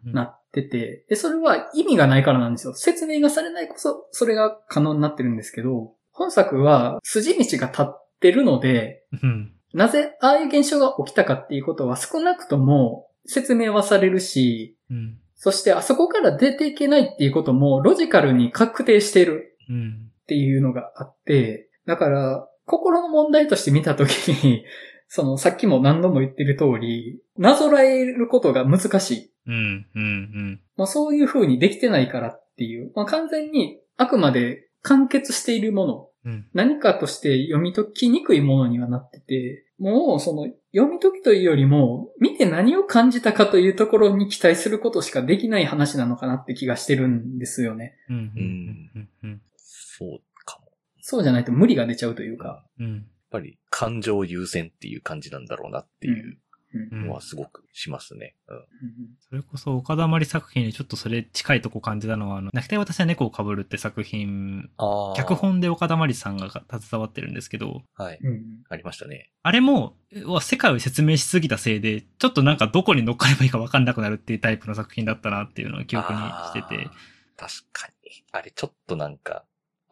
なってて、で、それは意味がないからなんですよ。説明がされないこそ、それが可能になってるんですけど、本作は筋道が立ってるので、うん。なぜああいう現象が起きたかっていうことは少なくとも説明はされるし、うん。そしてあそこから出ていけないっていうこともロジカルに確定してるうん。っていうのがあって、だから、心の問題として見たときに、[LAUGHS] その、さっきも何度も言ってる通り、なぞらえることが難しい。うん。うん。まあ、そういう風にできてないからっていう、まあ、完全にあくまで完結しているもの、うん。何かとして読み解きにくいものにはなってて、もうその読み解きというよりも、見て何を感じたかというところに期待することしかできない話なのかなって気がしてるんですよね。うん。うん。うん。そうかも。そうじゃないと無理が出ちゃうというか。うん。やっぱり感情優先っていう感じなんだろうなっていううんのはすごくしますね。うん。うんそれこそ岡田まり作品にちょっとそれ近いとこ感じたのは、あの、泣きたい私は猫を被るって作品、あ脚。本で岡田まりさんが携わってるんですけど、はい。うんありましたね。あれも、世界を説明しすぎたせいで、ちょっとなんかどこに乗っかればいいか分かんなくなるっていうタイプの作品だったなっていうのを記憶にしてて。確かに。あれちょっとなんか、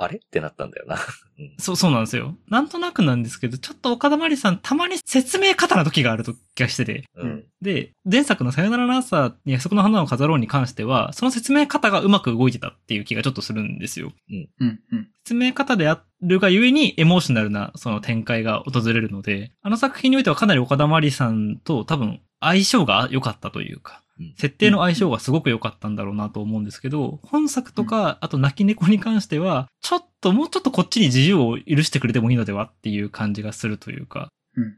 あれ？ってなったんだよな。[LAUGHS] うんそう、そうなんですよ。なんとなくなんですけど、ちょっと岡田まりさん、たまに説明方な時があると気がしてて。うん。で、前作のさよならの朝に約束の花を飾ろうに関しては、その説明方がうまく動いてたっていう気がちょっとするんですよ。うんうん説明方であるがゆえにエモーショナルなその展開が訪れるので、あの作品においてはかなり岡田まりさんと多分相性が良かったというか、うん設定の相性がすごく良かったんだろうなと思うんですけど、本作とか、あと泣き猫に関しては、ちょっともうちょっとこっちに自由を許してくれてもいいのではっていう感じがするというか、うんうん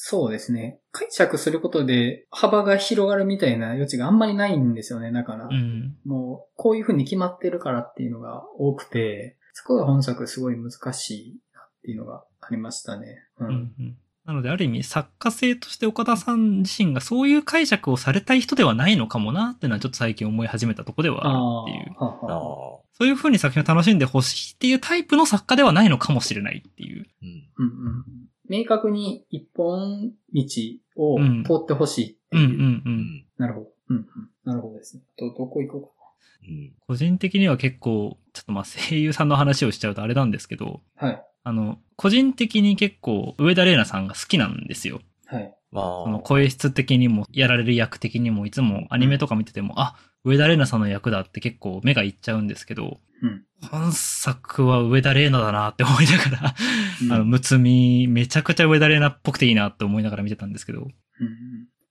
そうですね。解釈することで幅が広がるみたいな余地があんまりないんですよね。だから、うん。もうこういう風に決まってるからっていうのが多くて、そこが本作すごい難しいなっていうのがありましたね。う。うんんうんなので、ある意味、作家性として岡田さん自身がそういう解釈をされたい人ではないのかもなっていうのはちょっと最近思い始めたとこではあるっていう。そういう風に作品を楽しんでほしいっていうタイプの作家ではないのかもしれないっていう。うん。うんうん。明確に一本道をうん通ってほしいっていう。うんうんう。うんん。なるほど。うんうん。なるほどですね。ど、どこ行こうかうん。個人的には結構、ちょっとまあ声優さんの話をしちゃうとあれなんですけど、な。はい。あの、個人的に結構上田玲奈さんが好きなんですよ。はい。まあその声質的にも、やられる役的にも、いつもアニメとか見てても、あ、上田玲奈さんの役だって結構目がいっちゃうんですけど、うん。本作は上田玲奈だなって思いながら、うんあの、むつみ、めちゃくちゃ上田玲奈っぽくていいなって思いながら見てたんですけど、うん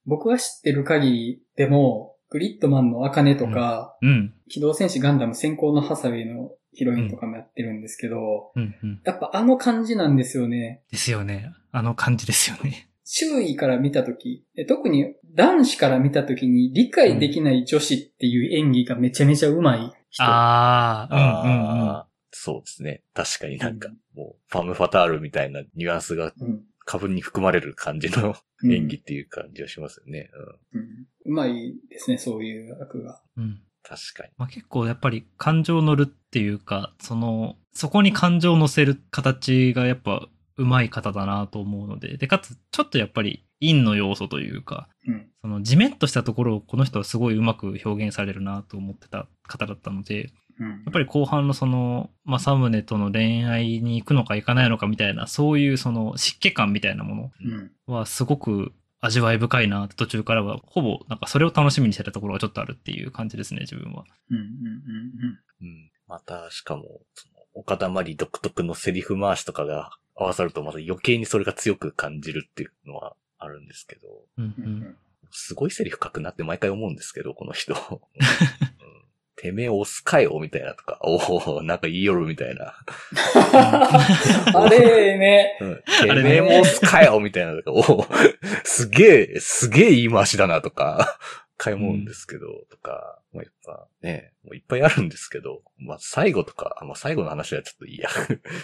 僕が知ってる限りでも、グリッドマンの茜とか、うん、機動戦士ガンダム先行のハサウェイのヒロインとかもやってるんですけど、うん、うん。やっぱあの感じなんですよね。ですよね。あの感じですよね。周囲から見たとき、え特に男子から見たときに理解できない女子っていう演技がめちゃめちゃ上手い人。ああ、うん、うん、うん。ああ、そうですね。確かになんか、もう、ファムファタールみたいなニュアンスがうん。過分に含まれる感じのうん演技っていう感じがしますよね。うん。うん。うまいですね、そういう役が。うん確かに。まあ、結構やっぱり感情乗るっていうか、その、そこに感情を乗せる形がやっぱ上手い方だなと思うので、で、かつちょっとやっぱり陰の要素というか、うん。その、じめっとしたところをこの人はすごいうまく表現されるなと思ってた方だったので、うんやっぱり後半のその、政宗との恋愛に行くのか行かないのかみたいな、そういうその湿気感みたいなもうん。のはすごく味わい深いなって途中からは、ほぼなんかそれを楽しみにしてたところがちょっとあるっていう感じですね、自分は。うん。うん。うん。うん。また、しかも、その、岡田まり独特のセリフ回しとかが合わさるとまた余計にそれが強く感じるっていうのはあるんですけど、うんううんん。すごいセリフ書くなって毎回思うんですけど、この人。[LAUGHS] うんてめえ押すかよ、みたいなとか、[LAUGHS] おおなんか言いよるみたいな。あれね。うん、てめえも押すかよ、みたいなとか、おおすげえ、すげえ言い回しだな、とか、買い物んですけど、とか、もうやっぱね、もういっぱいあるんですけど、まあ最後とか、あまあ最後の話はちょっといいや。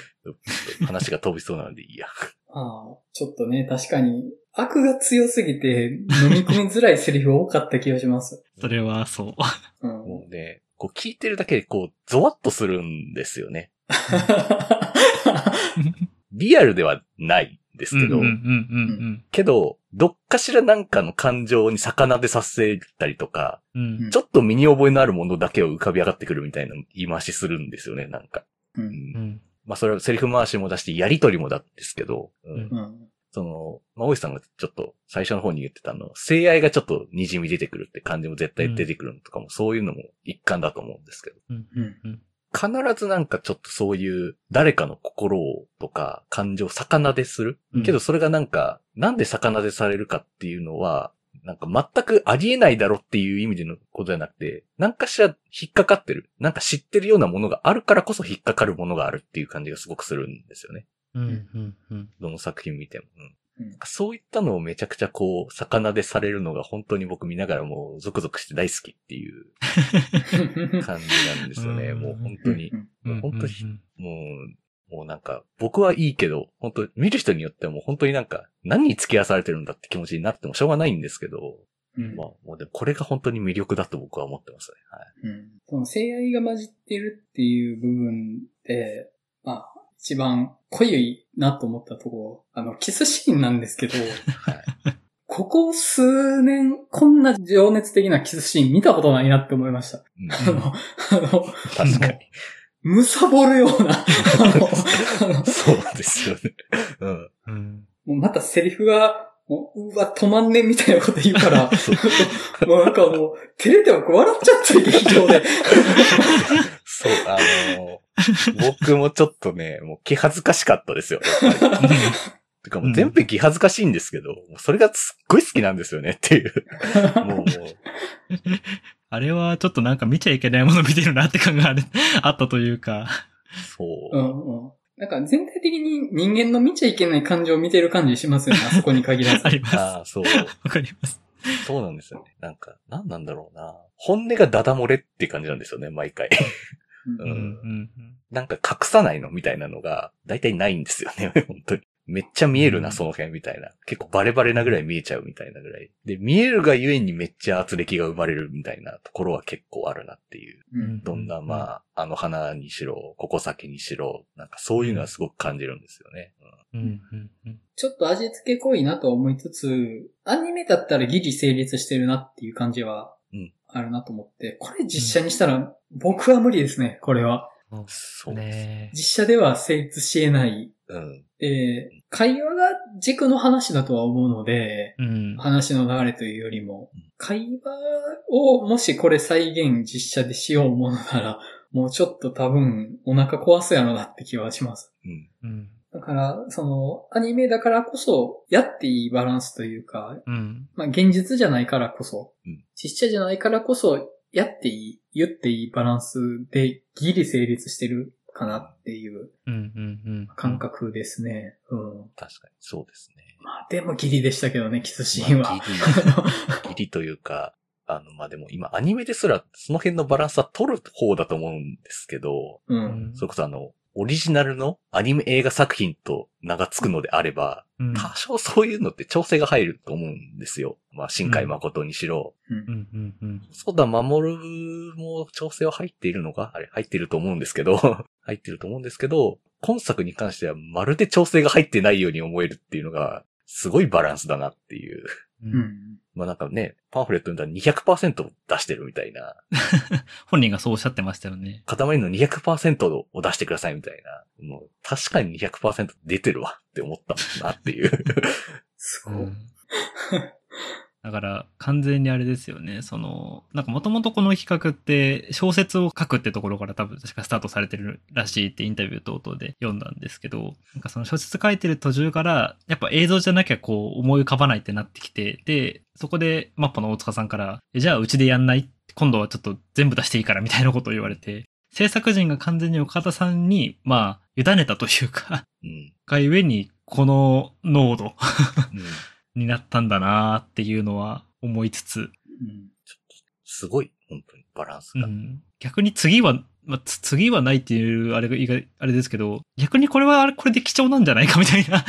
[LAUGHS] 話が飛びそうなのでいいや。ああ、ちょっとね、確かに、悪が強すぎて飲み込みづらいセリフ多かった気がします。[LAUGHS] それはそう。うん。もうね、こう聞いてるだけでこう、ゾワッとするんですよね。[LAUGHS] リアルではないんですけど、うんうんうんけど、どっかしらなんかの感情に逆でさせたりとか、うんうん。ちょっと身に覚えのあるものだけを浮かび上がってくるみたいな言い回しするんですよね、なんか。う。うんうんん。まあそれはセリフ回しも出してやりとりもだですけど、うんうんうん。その、まあ、大石さんがちょっと最初の方に言ってたあの、性愛がちょっと滲み出てくるって感じも絶対出てくるのとかも、そういうのも一環だと思うんですけど。うんうん。うん。必ずなんかちょっとそういう誰かの心をとか感情を逆でする？うんけどそれがなんか、なんで逆でされるかっていうのは、なんか全くありえないだろっていう意味でのことじゃなくて、なんかしら引っかかってる。なんか知ってるようなものがあるからこそ引っかかるものがあるっていう感じがすごくするんですよね。うんうんうん。どの作品見ても。うんうんそういったのをめちゃくちゃこう、魚でされるのが本当に僕見ながらもうゾクゾクして大好きっていう [LAUGHS] 感じなんですよね。うんもう本当に。うん本当にもう、もうなんか、僕はいいけど、本当見る人によってはもう本当になんか、何に付き合わされてるんだって気持ちになってもしょうがないんですけど、うんまあ、もうでもこれが本当に魅力だと僕は思ってますね。はい。うんその性愛が混じってるっていう部分で、まあ、一番濃いなと思ったところ、あの、キスシーンなんですけど、はい。ここ数年、こんな情熱的なキスシーン見たことないなって思いました。うんあの、あの、確かに。むさぼるような、[LAUGHS] そうですよね。うん。うん。もうまたセリフが、もう、うわ、止まんねんみたいなこと言うから、[LAUGHS] [LAUGHS] もうなんかもう、照れて僕笑っちゃって、劇場で。[LAUGHS] そう、あの僕もちょっとね、もう気恥ずかしかったですよ。てかもう全編気恥ずかしいんですけど、もうそれがすっごい好きなんですよねっていう。もう、もう、あれはちょっとなんか見ちゃいけないもの見てるなって感があるあったというか。そうう。んうん。なんか全体的に人間の見ちゃいけない感情を見てる感じしますよね、[LAUGHS] あそこに限らずあ。ります。ああ、そう。わかります。そうなんですよね。なんか、なんなんだろうな。本音がダダ漏れって感じなんですよね、毎回。うんううんんなんか隠さないのみたいなのが、だいたいないんですよね、本当に。めっちゃ見えるな、うんその辺みたいな。結構バレバレなぐらい見えちゃうみたいなぐらい。で、見えるがゆえにめっちゃ圧力が生まれるみたいなところは結構あるなっていう。うんどんな、まあ、あの花にしろ、ここ先にしろ、なんかそういうのはすごく感じるんですよね。うん。うん。ちょっと味付け濃いなとは思いつつ、アニメだったらギリ成立してるなっていう感じはうんあるなと思って、これ実写にしたら僕は無理ですね、これは。そうです。ね実写では成立し得ない。うん。で、会話が軸の話だとは思うので、うん。話の流れというよりもうん、会話をもしこれ再現実写でしようものなら、もうちょっと多分お腹壊すやろなって気はします。うん。うん。だから、その、アニメだからこそ、やっていいバランスというか、うん。まあ、現実じゃないからこそ、うん実写じゃないからこそ、やっていい、言っていいバランスでギリ成立してるかなっていううん。うん。うん。感覚ですね。うん。確かに、そうですね。まあ、でもギリでしたけどね、キスシーンは。まあギリ、ギリというか、[LAUGHS] あの、まあ、でも今アニメですらその辺のバランスは取る方だと思うんですけど、う。うんんそれこそあの、オリジナルのアニメ映画作品と名が付くのであれば、うん。多少そういうのって調整が入ると思うんですよ。まあ、新海誠にしろ。そうだ、守も調整は入っているのか？あれ、入っていると思うんですけど、[LAUGHS] 入っていると思うんですけど、今作に関してはまるで調整が入ってないように思えるっていうのが、すごいバランスだなっていう。う。うんん。まあなんかね、パンフレット読んだら200%出してるみたいな。[LAUGHS] 本人がそうおっしゃってましたよね。塊の200%を出してくださいみたいな。もう確かに200%出てるわって思ったもんなっていう。すごい。うん。[LAUGHS] だから完全にあれですよね。その、なんかもともとこの企画って小説を書くってところから多分確かスタートされてるらしいってインタビュー等々で読んだんですけど、なんかその小説書いてる途中からやっぱ映像じゃなきゃこう思い浮かばないってなってきて、で、そこでマッポの大塚さんから、えじゃあうちでやんない？今度はちょっと全部出していいからみたいなことを言われて、制作陣が完全に岡田さんに、まあ、委ねたというか、うん。がゆえに、この濃度うん。になったんだなーっていうのは思いつつ、うんすごい、本当にバランスが。うん、逆に次は、まあ、つ次はないっていうあれがあれですけど、逆にこれはあれこれで貴重なんじゃないかみたいな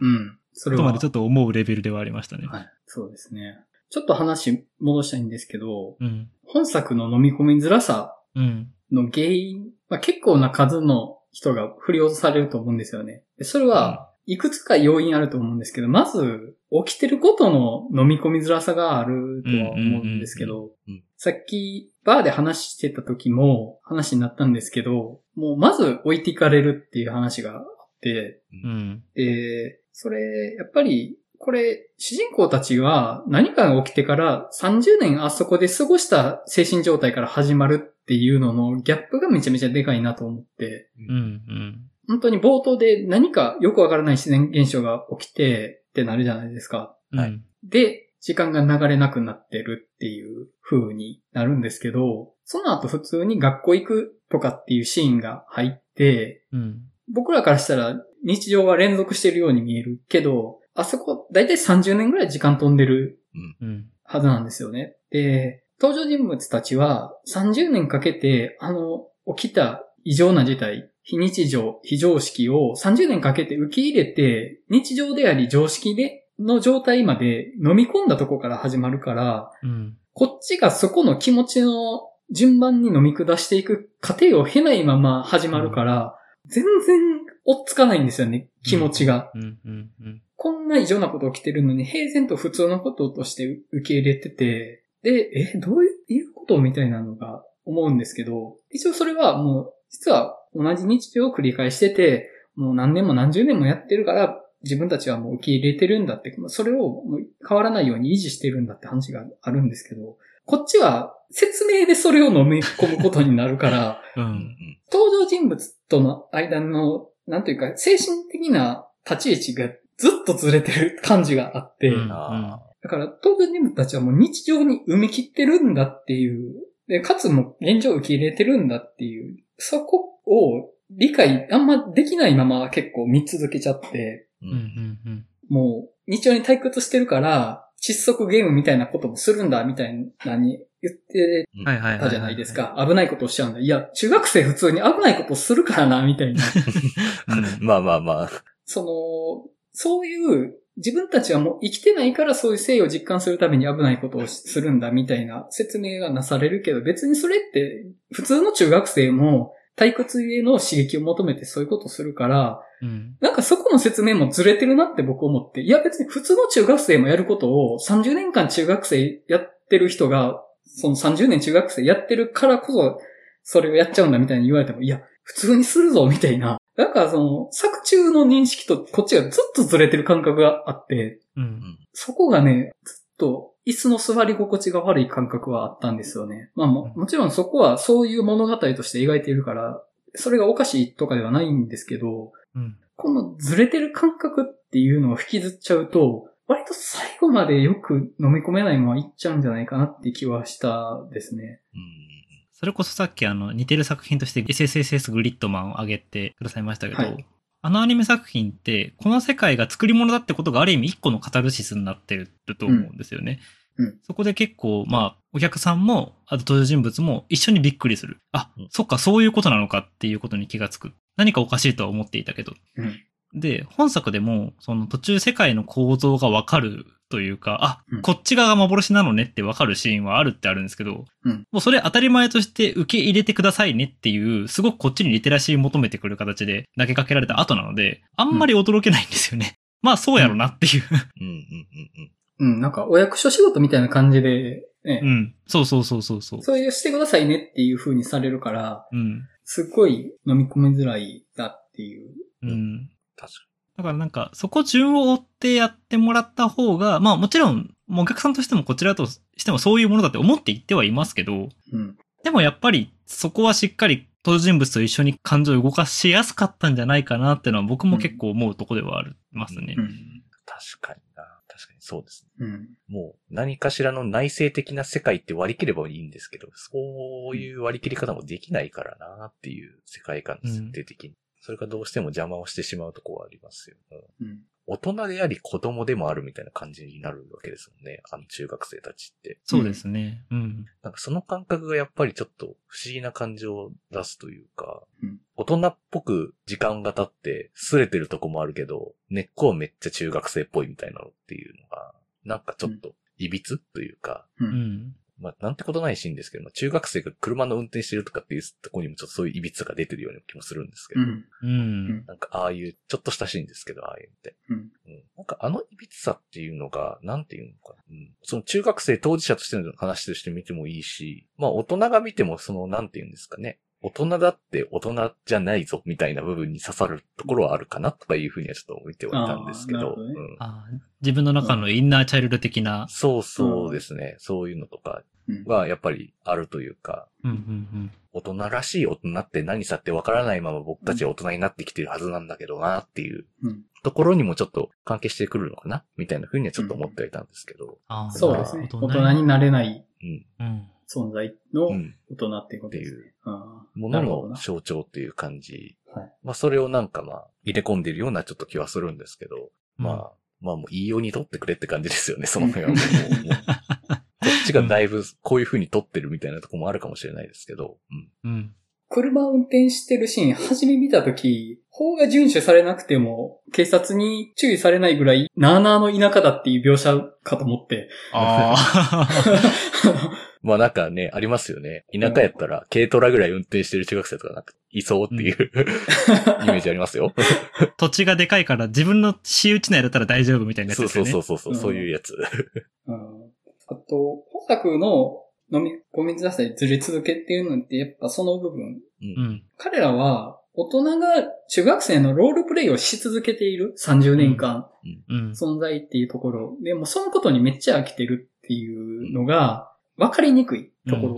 うん。それは。ことまでちょっと思うレベルではありましたね。はい。そうですね。ちょっと話戻したいんですけど、うん。本作の飲み込みづらさうん。の原因、まあ、結構な数の人が振り落とされると思うんですよね。でそれは、いくつか要因あると思うんですけど、まず、起きてることの飲み込みづらさがあるとは思うんですけどさっき、バーで話してた時も話になったんですけど、もうまず置いていかれるっていう話があって、うん。で、それ、やっぱり、これ、主人公たちは何かが起きてから30年あそこで過ごした精神状態から始まるっていうののギャップがめちゃめちゃでかいなと思って、うん。うん。本当に冒頭で何かよくわからない自然現象が起きてってなるじゃないですか。うん。はいで、時間が流れなくなってるっていう風になるんですけど、その後普通に学校行くとかっていうシーンが入って、うん。僕らからしたら日常は連続してるように見えるけど、あそこだいたい30年ぐらい時間飛んでるうん。はずなんですよね。で、登場人物たちは30年かけてあの起きた異常な事態、非日常、非常識を30年かけて受け入れて日常であり常識での状態まで飲み込んだとこから始まるから、うん。こっちがそこの気持ちの順番に飲み下していく過程を経ないまま始まるから、全然追っつかないんですよね、気持ちが。うん。うん。うん。こんな異常なこと起きてるのに、平然と普通のこととして受け入れてて、で、え、どういうことみたいなのが思うんですけど、一応それはもう、実は同じ日常を繰り返してて、もう何年も何十年もやってるから、自分たちはもう受け入れてるんだって、それを変わらないように維持してるんだって話があるんですけど、こっちは説明でそれを飲み込むことになるから、う。[LAUGHS] うんん。登場人物との間の、なんというか、精神的な立ち位置がずっとずれてる感じがあって、うんあだから登場人物たちはもう日常に埋め切ってるんだっていう、で、かつもう現状を受け入れてるんだっていう、そこを理解あんまできないまま結構見続けちゃって、ーう。うん。うんん。うん。もう日常に退屈してるから、窒息ゲームみたいなこともするんだみたいなに言ってはいはいはい。たじゃないです。か。危ないことをしちゃうんだ。いや、中学生普通に危ないことをするからな、みたいな。うん [LAUGHS] まあまあまあ。その、そういう、自分たちはもう生きてないからそういう性を実感するために危ないことをするんだみたいな説明がなされるけど、別にそれって普通の中学生も退屈への刺激を求めてそういうことをするから、うん。なんかそこの説明もずれてるなって僕思って、いや別に普通の中学生もやることを30年間中学生やってる人が、その30年中学生やってるからこそ、それをやっちゃうんだみたいに言われても、いや、普通にするぞみたいな。だからその、作中の認識とこっちがずっとずれてる感覚があって、うん。そこがね、ずっと椅子の座り心地が悪い感覚はあったんですよね。まあももちろんそこはそういう物語として描いているから、それがおかしいとかではないんですけど、うん。このずれてる感覚っていうのを引きずっちゃうと、割と最後までよく飲み込めないままいっちゃうんじゃないかなって気はしたですね。うんそれこそさっきあの似てる作品として SSSS グリッドマンを挙げてくださいましたけど、はいあのアニメ作品って、この世界が作り物だってことがある意味一個のカタルシスになってると思うんですよね。うんうんそこで結構、まあ、お客さんも、あと登場人物も一緒にびっくりする。あ、うんそっか、そういうことなのかっていうことに気がつく。何かおかしいとは思っていたけど。うんで、本作でも、その途中世界の構造がわかるというか、あ、うんこっち側が幻なのねってわかるシーンはあるってあるんですけど、うんもうそれ当たり前として受け入れてくださいねっていう、すごくこっちにリテラシー求めてくる形で投げかけられた後なので、あんまり驚けないんですよね。まあそうやろなっていう。うんうんうんうん。うん、なんかお役所仕事みたいな感じで、ねうん。そうそうそうそうそう。そういうしてくださいねっていう風にされるから、うん。すっごい飲み込みづらいだっていう。うん。確かだからなんか、そこ順を追ってやってもらった方が、まあもちろんもうお客さんとしてもこちらとしてもそういうものだって思って言ってはいますけど、うん。でもやっぱりそこはしっかり登場人物と一緒に感情を動かしやすかったんじゃないかなっていうのは僕も結構思うとこではありますね。うん。確かにな。確かにそうですね。うん。もう何かしらの内省的な世界って割り切ればいいんですけど、そういう割り切り方もできないからなっていう世界観設定的に。それがどうしても邪魔をしてしまうところはありますよ。うんうん。大人であり子供でもあるみたいな感じになるわけですもんね。あの中学生たちって。そうですね。うん。なんかその感覚がやっぱりちょっと不思議な感情を出すというか、うん大人っぽく時間が経って擦れてるとこもあるけど、根っこはめっちゃ中学生っぽいみたいなのっていうのが、なんかちょっと歪というか、う。うんん。まあなんてことないシーンですけど、まあ中学生が車の運転してるとかっていうところにもちょっとそういう歪さが出てるような気もするんですけど、うん。うん。なんかああいう、ちょっとしたシーンですけど、ああいうのって。うん。うんなんかあのいびつさっていうのが、なんていうのかな。うん、その中学生当事者としての話として見てもいいし、まあ大人が見てもその、なんていうんですかね。大人だって大人じゃないぞみたいな部分に刺さるところはあるかなとかいうふうにはちょっと見てはいたんですけど。自分の中のインナーチャイルド的な。そうそうですね。そういうのとかうん。はやっぱりあるというか、うんうん大人らしい大人って何さってわからないまま僕たちは大人になってきてるはずなんだけどなっていううん。ところにもちょっと関係してくるのかなみたいな風にはちょっと思ってはいたんですけど。そうですね。大大人になれないうん。うん。存在のうん。大人っていうことですね。ああもののなるほどな。象徴っていう感じ。はいまあそれをなんかまあ入れ込んでるようなちょっと気はするんですけど。まあ、まあもういいように撮ってくれって感じですよね、[LAUGHS] その辺はもう。もうこっちがだいぶこういう風に撮ってるみたいなとこもあるかもしれないですけど。うん。うん。車を運転してるシーン、初め見たとき、法が遵守されなくても、警察に注意されないぐらい、なーなーの田舎だっていう描写かと思って。ああ。[LAUGHS] まあなんかね、ありますよね。田舎やったら軽トラぐらい運転してる中学生とかなんかいそうっていう、イメージありますよ。[LAUGHS] 土地がでかいから自分の私有地内だったら大丈夫みたいなやつそうですよね。そうそうそう、うんそういうやつ。うんあと、本作の飲み込み出せずれ続けっていうのって、やっぱその部分、うんうん。彼らは大人が中学生のロールプレイをし続けている30年間うん。存在っていうところ。でもそのことにめっちゃ飽きてるっていうのが分かりにくいところ。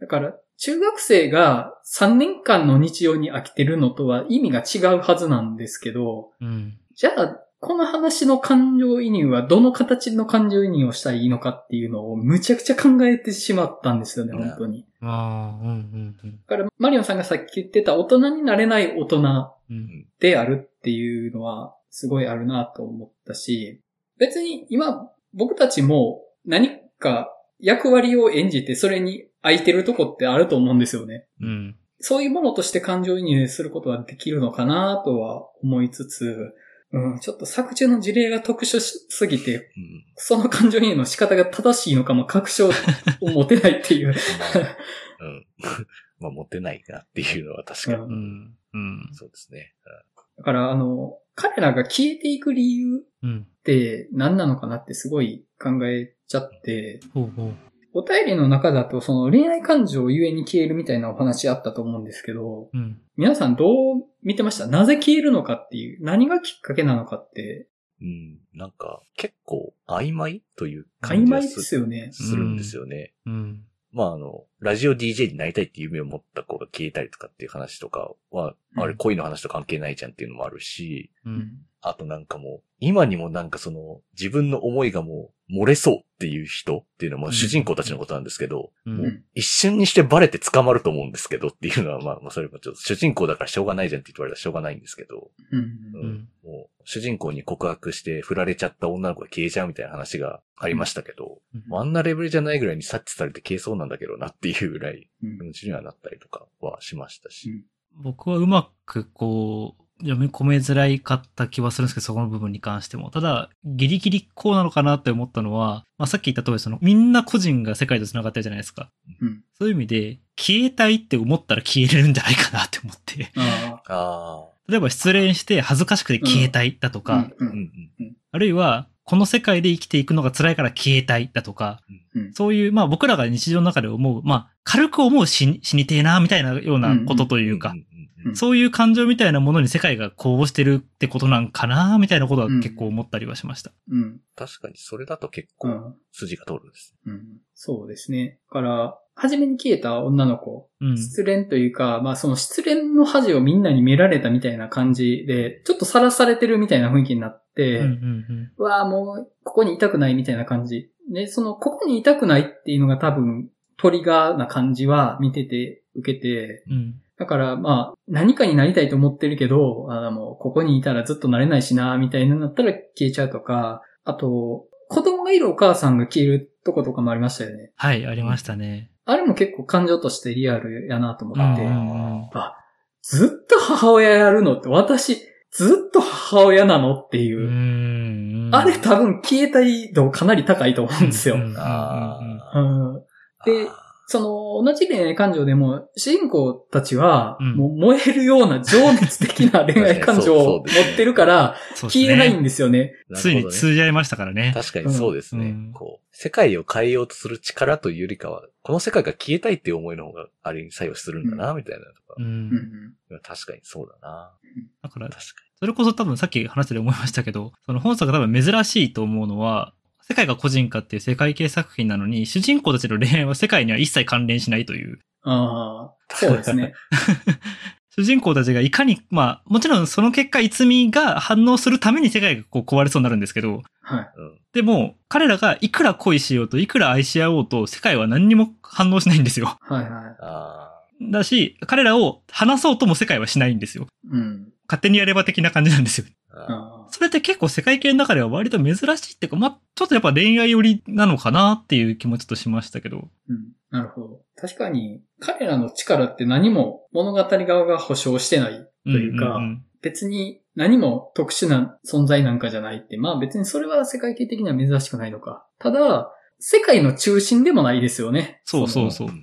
だから中学生が3年間の日常に飽きてるのとは意味が違うはずなんですけど、うん。うん。じゃあ、この話の感情移入はどの形の感情移入をしたらいいのかっていうのをむちゃくちゃ考えてしまったんですよね、うん本当に。ああ、うんうんうん。だから、マリオンさんがさっき言ってた大人になれない大人うん。であるっていうのはすごいあるなと思ったし、別に今僕たちも何か役割を演じてそれに空いてるとこってあると思うんですよね。うん。そういうものとして感情移入することはできるのかなとは思いつつ、うん、ちょっと作中の事例が特殊すぎて、うんその感情移入の仕方が正しいのかも確証を持てないっていう。うん。[LAUGHS] まあ、持てないなっていうのは確かに。ううん。うん。そうですね。だから、あの、彼らが消えていく理由うん。って何なのかなってすごい考えちゃって、ほうほう。お便りの中だとその恋愛感情ゆえに消えるみたいなお話あったと思うんですけど、うん。皆さんどう見てました？なぜ消えるのかっていう、何がきっかけなのかって、うん。なんか、結構曖昧という曖感じが昧ですよね。するんですよね。うん。まああの、ラジオ DJ になりたいって夢を持った子が消えたりとかっていう話とかは、うんあれ恋の話と関係ないじゃんっていうのもあるし、うん。あとなんかもう、今にもなんかその、自分の思いがもう漏れそうっていう人っていうのはまあ主人公たちのことなんですけど、うん。もう一瞬にしてバレて捕まると思うんですけどっていうのはまあ、まあそれもちょっと主人公だからしょうがないじゃんって言われたらしょうがないんですけど、うん。ううん。ん。もう主人公に告白して振られちゃった女の子が消えちゃうみたいな話がありましたけど、あんなレベルじゃないぐらいに察知されて消えそうなんだけどなっていうぐらい、うん。気持ちにはなったりとかはしましたし。僕はうまくこう、読み込めづらいかった気はするんですけど、そこの部分に関しても。ただ、ギリギリこうなのかなって思ったのは、まあ、さっき言った通り、その、みんな個人が世界と繋がってるじゃないですか。うんそういう意味で、消えたいって思ったら消えれるんじゃないかなって思って。あ。例えば失恋して恥ずかしくて消えたいだとあ。か。あるいは、この世界で生きていくのが辛いから消えたいだとか、うんそういう、まあ僕らが日常の中で思う、まあ軽く思う死に死にてえな、みたいなようなことというか、んんんうんそういう感情みたいなものに世界がこうしてるってことなんかなみたいなことは結構思ったりはしました。うん。確かにそれだと結構うん。筋が通るんです。うん。そうですね。だから、初めに消えた女の子、うん。失恋というか、まあその失恋の恥をみんなに見られたみたいな感じで、ちょっとさらされてるみたいな雰囲気になって、うんうんうわあもう、ここにいたくないみたいな感じ。で、その、ここにいたくないっていうのが多分、トリガーな感じは見てて、受けて、うん。うん。だからまあ、何かになりたいと思ってるけど、あもう、ここにいたらずっとなれないしな、みたいになったら消えちゃうとか、あと、子供がいるお母さんが消えるとことかもありましたよね。はい、ありましたね。あれも結構感情としてリアルやなと思って、あ、ずっと母親やるのって私、ずっと母親なのっていうう。ん。あれ多分消えたい度かなり高いと思うんですよ。うんであその、同じ恋愛感情でも、主人公たちは、うんもう燃えるような情熱的な恋愛感情を持ってるから、消えないんですよね。ついに通じ合いましたからね。確かにそうですね。うんこう、世界を変えようとする力というよりかは、この世界が消えたいっていう思いの方があれに作用するんだな、みたいなとかう。ん。うん確かにそうだな。だから、確かそれこそ多分さっき話してて思いましたけど、その本作が多分珍しいと思うのは、世界が個人化っていう世界系作品なのに、主人公たちの恋愛は世界には一切関連しないという。ああ、そうですね。[LAUGHS] 主人公たちがいかに、まあ、もちろんその結果、いつみが反応するために世界がこう壊れそうになるんですけど、はい。でも、彼らがいくら恋しようと、いくら愛し合おうと、世界は何にも反応しないんですよ。はいはい。あだし、彼らを話そうとも世界はしないんですよ。うん。勝手にやれば的な感じなんですよ。あそれって結構世界系の中では割と珍しいっていうか、まあ、ちょっとやっぱ恋愛寄りなのかなっていう気もちょっとしましたけど。ーうん。なるほど。確かに、彼らの力って何も物語側が保証してないというか、んん別に何も特殊な存在なんかじゃないって、まあ別にそれは世界系的には珍しくないのか。ただ、世界の中心でもないですよね。そうそうのそう。んんん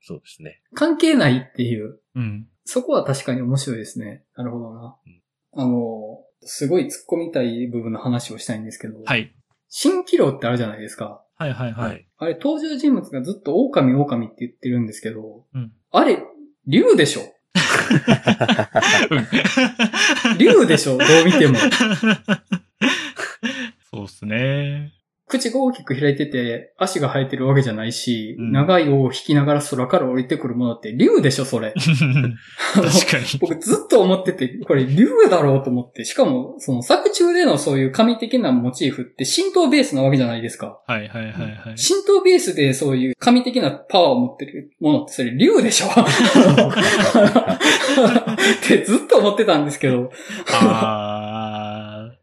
そうですね。関係ないっていう。うん。そこは確かに面白いですね。なるほどな。あの、すごい突っ込みたい部分の話をしたいんですけど、はい。蜃気楼ってあるじゃないですか。はいはいは。はいい。あれ登場人物がずっと狼狼って言ってるんですけど、うんあれ、竜でしょ？うん [LAUGHS] 竜でしょ？どう見ても。[LAUGHS] そうっすね。口が大きく開いてて、足が生えてるわけじゃないし、うん長い尾を引きながら空から降りてくるものって竜でしょそれ。[LAUGHS] 確かに。[LAUGHS] 僕ずっと思ってて、これ竜だろうと思って、しかも、その作中でのそういう神的なモチーフって神道ベースなわけじゃないですか。はいはいはいはい。神道ベースでそういう神的なパワーを持ってるものってそれ竜でしょ [LAUGHS] ってずっと思ってたんですけど。あ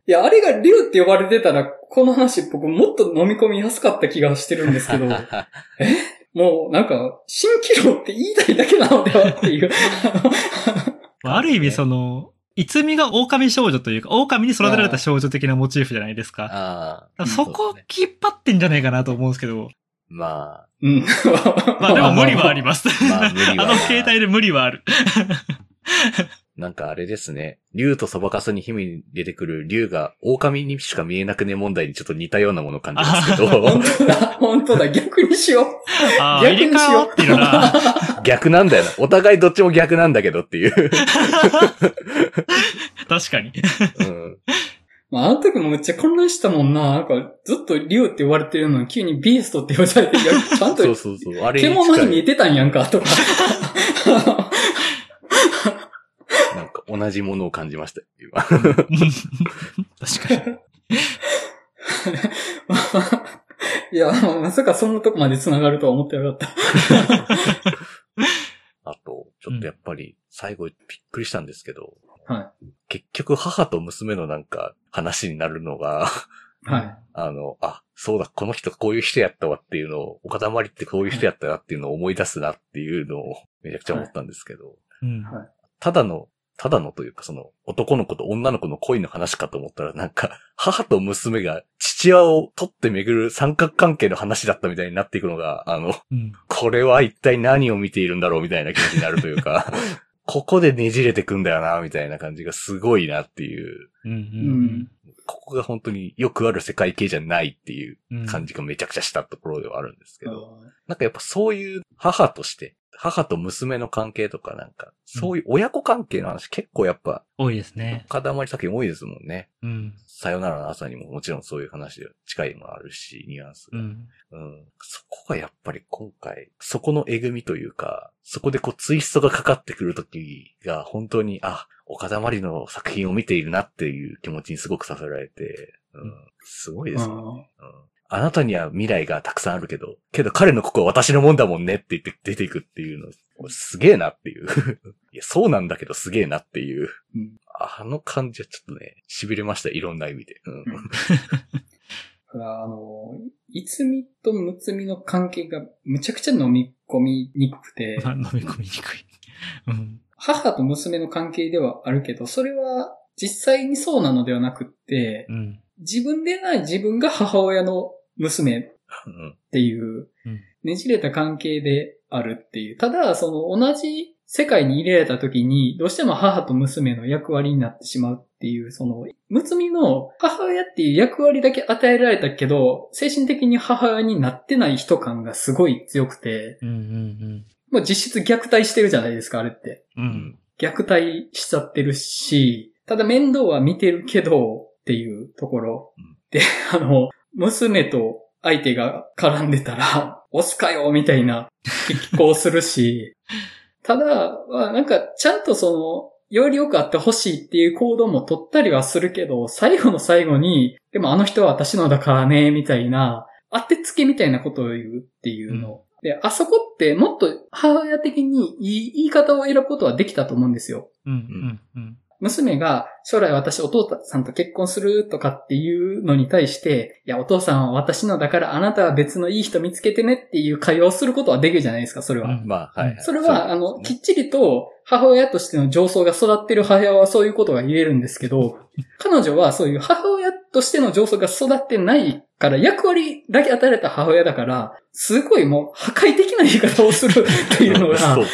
いや、あれが竜って呼ばれてたら、この話僕もっと飲み込みやすかった気がしてるんですけど、[LAUGHS] もうなんか、蜃気楼って言いたいだけなのではっていう。ー [LAUGHS] ある意味その、いつみが狼少女というか、狼に育てられた少女的なモチーフじゃないですか。そこを引っ張ってんじゃないかなと思うんですけど。まうん。まあでも無理はあります。あ、あの携帯で無理はある。なんかあれですね。竜とそばかすに姫に出てくる竜が狼にしか見えなくね問題にちょっと似たようなものを感じますけ本ど、当だ、本当だ、逆にしよう。ああ、逆にしようわってるな。[LAUGHS] 逆なんだよな。お互いどっちも逆なんだけどっていう。[LAUGHS] 確かに。うん、まあ、あの時もめっちゃ混乱したもんな。なんか、ずっと竜って言われてるのに急にビーストって言われて、ちゃんとそうそうそう。あれに獣に見え近い。てたんやんか、とか。[LAUGHS] 同じものを感じました、今。確かに。いや、まさかそん。なとこまで繋がるとは思ってなかった。あと、ちょっとやっぱり最後びっくりしたん。ですけど、は結局母と娘のなん。か話になるのが、はい。あの、あ、そうだ、この人こういう人やったわっていうのを、岡田まりってこういう人やったなっていうのを思い出すなっていうのをめちゃくちゃ思ったん。ですけど、うん。はいただの、ただのというかその男の子と女の子の恋の話かと思ったらなんか [LAUGHS] 母と娘が父親を取って巡る三角関係の話だったみたいになっていくのが、あの、うん。これは一体何を見ているんだろうみたいな気持ちになるというか、[LAUGHS] ここでねじれてくんだよな、みたいな感じがすごいなっていう、うん。ううんん。ここが本当によくある世界系じゃないっていううん。感じがめちゃくちゃしたところではあるんですけど、あなんかやっぱそういう母として、母と娘の関係とかなんか、そういう親子関係の話結構やっぱ、多いですね。塊作品多いですもんね。うん。さよならの朝にももちろんそういう話で近いもあるし、ニュアンスが。うん。うん。そこがやっぱり今回、そこのえぐみというか、そこでこうツイストがかかってくるときが本当に、あ、岡田まりの作品を見ているなっていう気持ちにすごくさせられて、うん、すごいですね。うんあなたには未来がたくさんあるけど、けど彼のここは私のもんだもんねって言って出ていくっていうの、すげえなっていう。[LAUGHS] いや、そうなんだけどすげえなっていう。うんあの感じはちょっとね、痺れました、いろんな意味で。うん。[LAUGHS] あの、いつみとむつみの関係がむちゃくちゃ飲み込みにくくて、ま [LAUGHS] あ飲み込みにくい。うん。母と娘の関係ではあるけど、それは実際にそうなのではなくって、うん。自分でない自分が母親の娘っうんていううん、ねじれた関係であるっていう。ただ、その同じ世界に入れられた時に、どうしても母と娘の役割になってしまうっていう、その、むつみの母親っていう役割だけ与えられたけど、精神的に母親になってない人感がすごい強くて、うんうんもう実質虐待してるじゃないですか、あれって。虐待しちゃってるし、ただ面倒は見てるけどっていうところ。うんで、あの、娘と相手が絡んでたら、[LAUGHS] 押すかよみたいな激高するし、[LAUGHS] ただ、まあなんかちゃんとその、より良くあってほしいっていう行動も取ったりはするけど、最後の最後に、でもあの人は私のだからね、みたいな、当てつけみたいなことを言うっていうの。で、あそこってもっと母親的にいい言い方を選ぶことはできたと思うんですよ。うんうんうん。娘が将来私お父さんと結婚するとかっていうのに対して、いやお父さんは私のだからあなたは別のいい人見つけてねっていう会話をすることはできるじゃないですか、それは。うんまあ、はい、はい。それは、あの、きっちりと母親としての上層が育ってる母親はそういうことが言えるんですけど、[LAUGHS] 彼女はそういう母親としての上層が育ってないから、役割だけ与えられた母親だから、すごいもう破壊的な言い方をするっていうのが、[LAUGHS] そう。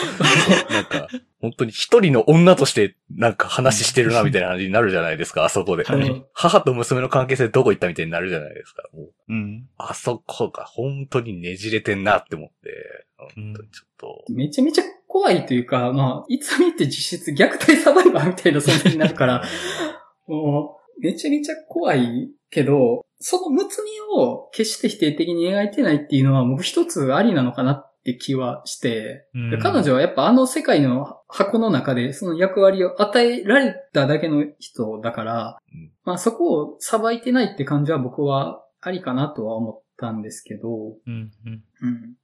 なんか、本当に一人の女としてなんか話してるな [LAUGHS] みたいな感じになるじゃないですか、あそこで。はい母と娘の関係性どこ行ったみたいになるじゃないですか。もううん。あそこが本当にねじれてんなって思って、本当にちょっと、めちゃめちゃ怖いというか、まあ、いつ見て実質虐待サバイバーみたいな存在になるから、[LAUGHS] もう、めちゃめちゃ怖いけど、そのむつみを決して否定的に描いてないっていうのは、僕一つありなのかなって気はして、うんで彼女はやっぱあの世界の箱の中でその役割を与えられただけの人だから、うんまあそこを裁いてないって感じは僕はありかなとは思ったんですけど、うんうん。うん。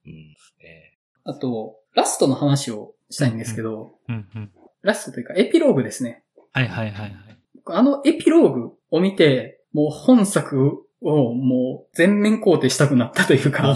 あと、ラストの話をしたいんですけど、うんうん。ラストというかエピローグですね。はいはいはいはい。あのエピローグを見て、もう本作をもう全面肯定したくなったというか、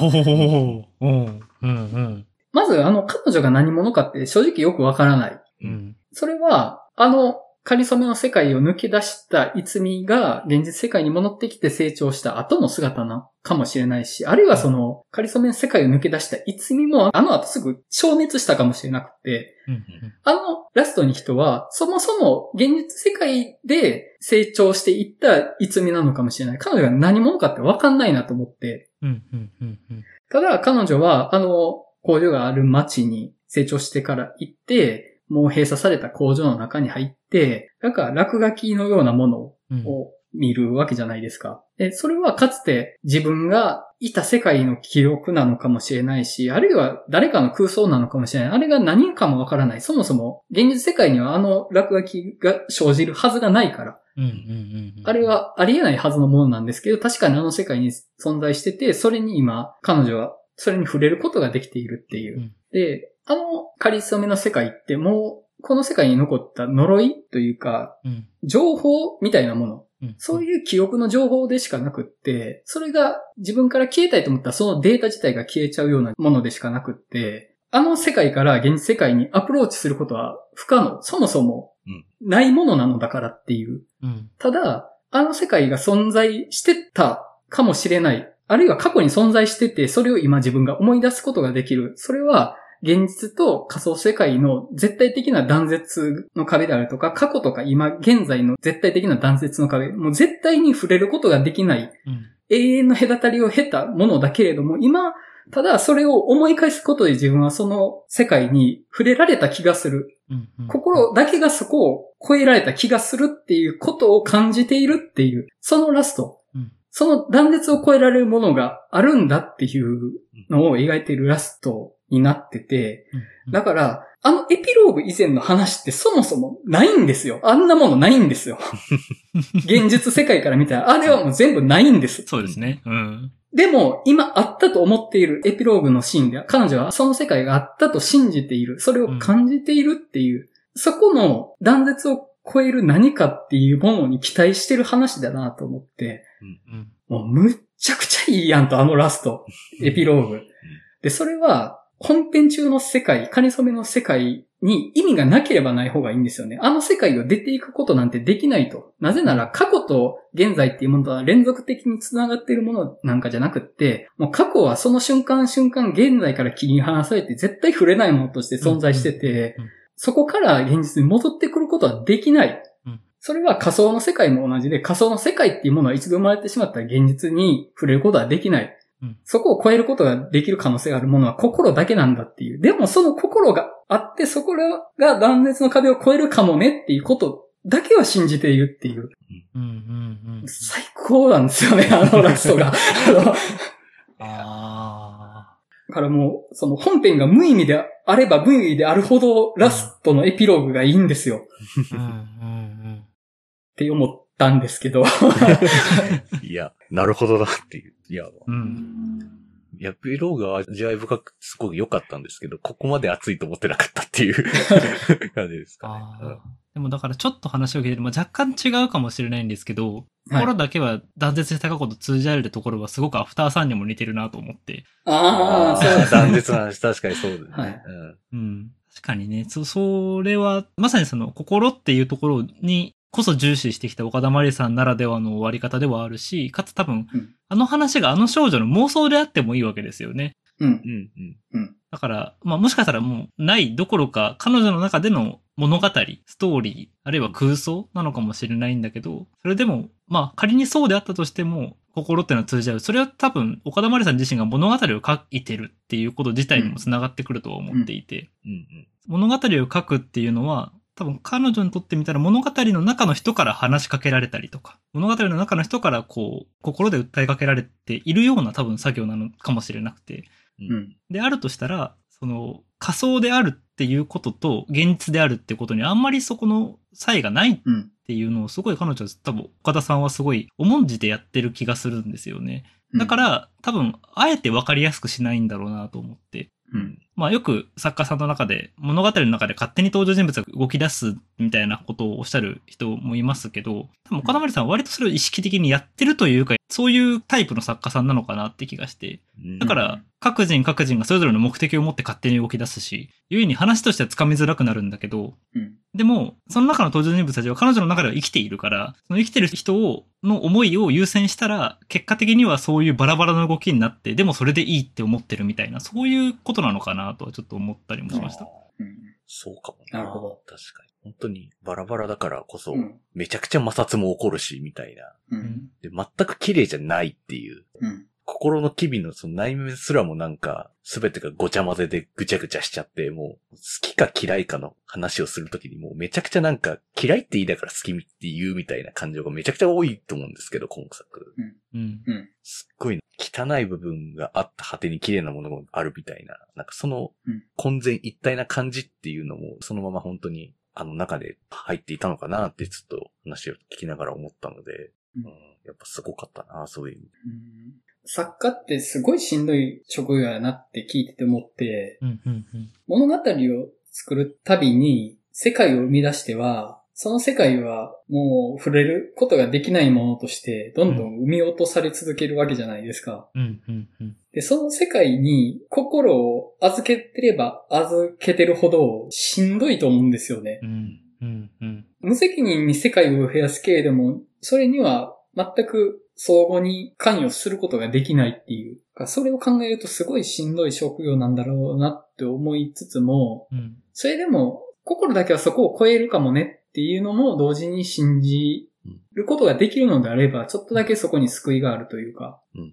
うんうん。まずあの彼女が何者かって正直よくわからない。うん。それは、あの、カリソメの世界を抜け出したイツミが現実世界に戻ってきて成長した後の姿なかもしれないし、あるいはその、カリソメの世界を抜け出したイツミもあの後すぐ消滅したかもしれなくて、うんあのラストに人は、そもそも現実世界で成長していったイツミなのかもしれない。彼女が何者かってわかんないなと思って、うんうんうんうん。ただ彼女はあの工場がある町に成長してから行って、もう閉鎖された工場の中に入って、なんか落書きのようなものうんを見るわけじゃないですか。で、それはかつて自分がいた世界の記録なのかもしれないし、あるいは誰かの空想なのかもしれない。あれが何かもわからない。そもそも現実世界にはあの落書きが生じるはずがないから。うんうんうんうん。あれはありえないはずのものなんですけど、確かにあの世界に存在してて、それに今、彼女はそれに触れることができているっていう。うんで、あのカリスメの世界ってもう、この世界に残った呪いというか、うん。情報みたいなもの。うん。そういう記憶の情報でしかなくって、それが自分から消えたいと思ったらそのデータ自体が消えちゃうようなものでしかなくって、あの世界から現実世界にアプローチすることは不可能。そもそもうんないものなのだからっていう。うん。ただ、あの世界が存在してたかもしれない。あるいは過去に存在してて、それを今自分が思い出すことができる。それは、現実と仮想世界の絶対的な断絶の壁であるとか、過去とか今現在の絶対的な断絶の壁、もう絶対に触れることができないうん。永遠の隔たりを経たものだけれども、今、ただ、それを思い返すことで自分はその世界に触れられた気がする。うんうん心だけがそこを超えられた気がするっていうことを感じているっていう、そのラスト。うんその断絶を超えられるものがあるんだっていうのを描いているラストになってて、うんだから、あのエピローグ以前の話ってそもそもないんですよ。あんなものないんですよ。[LAUGHS] 現実世界から見たら、あれはもう全部ないんです。そうですね。うん。でも、今あったと思っているエピローグのシーンでは、彼女はその世界があったと信じている。それを感じているっていう、そこの断絶を超える何かっていうものに期待してる話だなと思って、うん。もうむっちゃくちゃいいやんと、あのラスト。エピローグ。で、それは、本編中の世界、カニ染めの世界に意味がなければない方がいいんですよね。あの世界を出ていくことなんてできないと。なぜなら過去と現在っていうものとは連続的に繋がっているものなんかじゃなくって、もう過去はその瞬間瞬間現在から切り離されて絶対触れないものとして存在しててそこから現実に戻ってくることはできないうん。それは仮想の世界も同じで、仮想の世界っていうものは一度生まれてしまったら現実に触れることはできない。そこを超えることができる可能性があるものは心だけなんだっていう。でもその心があって、そこが断絶の壁を越えるかもねっていうことだけは信じているっていう。うん。うん。うん。最高なんですよね、[LAUGHS] あのラストが。ああからもう、その本編が無意味であれば無意味であるほどラストのエピローグがいいんですよ。あ。うん。うん。って思ったんですけど。[LAUGHS] [LAUGHS] いや、なるほどなっていう。いや、うん。いや、ピローが味わい深くすごく良かったんですけど、ここまで熱いと思ってなかったっていう [LAUGHS] 感じですかね。でもだからちょっと話を聞いてる、まあ、若干違うかもしれないんですけど、はい心だけは断絶した過去と通じられるところはすごくアフターさんにも似てるなと思って。ああ、そうです断絶の話、確かにそうですね。はいうんうん。確かにね、そ、それは、まさにその心っていうところにこそ重視してきた岡田まりさんならではの終わり方ではあるし、かつ多分、うんあの話があの少女の妄想であってもいいわけですよね。うん。うんうん。だから、まあもしかしたらもうないどころか、彼女の中での物語、ストーリー、あるいは空想なのかもしれないんだけど、それでも、まあ仮にそうであったとしても、心っていうのは通じ合う。それは多分、岡田まりさん自身が物語を書いてるっていうこと自体にも繋がってくるとは思っていて、うんうん。物語を書くっていうのは、多分彼女にとってみたら物語の中の人から話しかけられたりとか、物語の中の人からこう、心で訴えかけられているような多分作業なのかもしれなくて、うん。であるとしたら、その仮想であるっていうことと現実であるってことにあんまりそこの差異がないっうん。ていうのをすごい彼女は多分岡田さんはすごい重んじてやってる気がするんですよね。だから多分あえて分かりやすくしないんだろうなと思って。うん。まあよく作家さんの中で物語の中で勝手に登場人物が動き出すみたいなことをおっしゃる人もいますけど、多分岡田まりさんは割とそれを意識的にやってるというか、そういうタイプの作家さんなのかなって気がして、うんだから、各人各人がそれぞれの目的を持って勝手に動き出すし、故に話としてはつかみづらくなるんだけど、うん。でも、その中の登場人物たちは彼女の中では生きているから、その生きてる人を、の思いを優先したら、結果的にはそういうバラバラの動きになって、でもそれでいいって思ってるみたいな、そういうことなのかなとはちょっと思ったりもしました。うん。そうかもな。なるほど。確かに。本当にバラバラだからこそ、うん。めちゃくちゃ摩擦も起こるし、みたいな。うん。で、全く綺麗じゃないっていう。うん。心の機微のその内面すらもなんか、すべてがごちゃ混ぜでぐちゃぐちゃしちゃって、もう、好きか嫌いかの話をするときにもうめちゃくちゃなんか、嫌いって言いながら好きって言うみたいな感情がめちゃくちゃ多いと思うんですけど、今作。うん。うん。すっごい汚い部分があった果てに綺麗なものがあるみたいな、なんかそのうん混然一体な感じっていうのも、そのまま本当にあの中で入っていたのかなってちょっと話を聞きながら思ったので、うんうんやっぱすごかったな、そういう意味で。うん作家ってすごいしんどい職業やなって聞いてて思って、うん。うん。物語を作るたびに世界を生み出しては、その世界はもう触れることができないものとして、どんどん生み落とされ続けるわけじゃないですか。うん。うん。うん。で、その世界に心を預けてれば預けてるほどしんどいと思うんですよね。うん。うん。うん。無責任に世界を増やすけれども、それには全く相互に関与することができないっていう。それを考えるとすごいしんどい職業なんだろうなって思いつつも、うん。それでも心だけはそこを超えるかもねっていうのも同時に信じることができるのであれば、ちょっとだけそこに救いがあるというか。うんう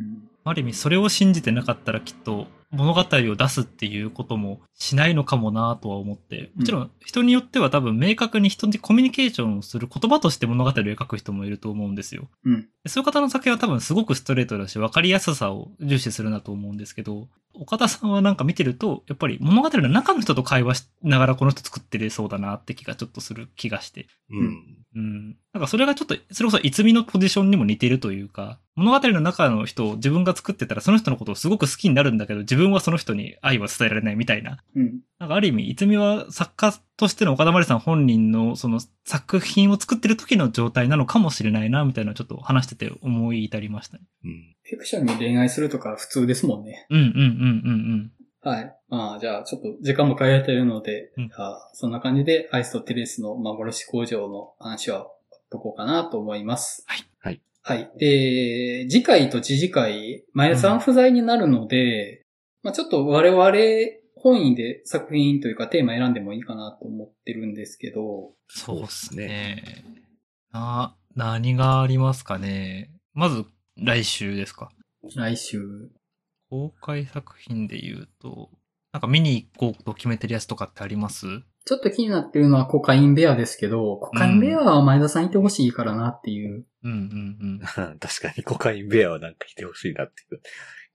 んある意味それを信じてなかったらきっと物語を出すっていうこともしないのかもなとは思って、もちろん人によっては多分明確に人にコミュニケーションをする言葉として物語を描く人もいると思うんですよ。うん。でそういう方の作品は多分すごくストレートだし分かりやすさを重視するなと思うんですけど、岡田さんはなんか見てると、やっぱり物語の中の人と会話しながらこの人作ってれそうだなって気がちょっとする気がして。うん。うん。なんかそれがちょっと、それこそ、いつみのポジションにも似てるというか、物語の中の人を自分が作ってたら、その人のことをすごく好きになるんだけど、自分はその人に愛は伝えられないみたいな。うん。なんかある意味、いつみは作家としての岡田まりさん本人のその作品を作ってる時の状態なのかもしれないな、みたいなのをちょっと話してて思い至りましたね。うん。フィクションに恋愛するとか普通ですもんね。うんうんうんうんはい。まあ、じゃあ、ちょっと時間も変えてるので、うんそんな感じで、アイスとテレスの幻工場の話は、とこうかなと思います。はい。はい。はい。で、次回と次次回、前田さん不在になるので、まあちょっと我々、本意で作品というかテーマ選んでもいいかなと思ってるんですけど、そうですね。な、何がありますかね。まず、来週ですか。来週。公開作品で言うと、なんか見に行こうと決めてるやつとかってあります？ちょっと気になってるのはコカインベアですけど、コカインベアは前田さんいてほしいからなっていう。うんうんうん。[LAUGHS] 確かにコカインベアはなんかいてほしいなっていう、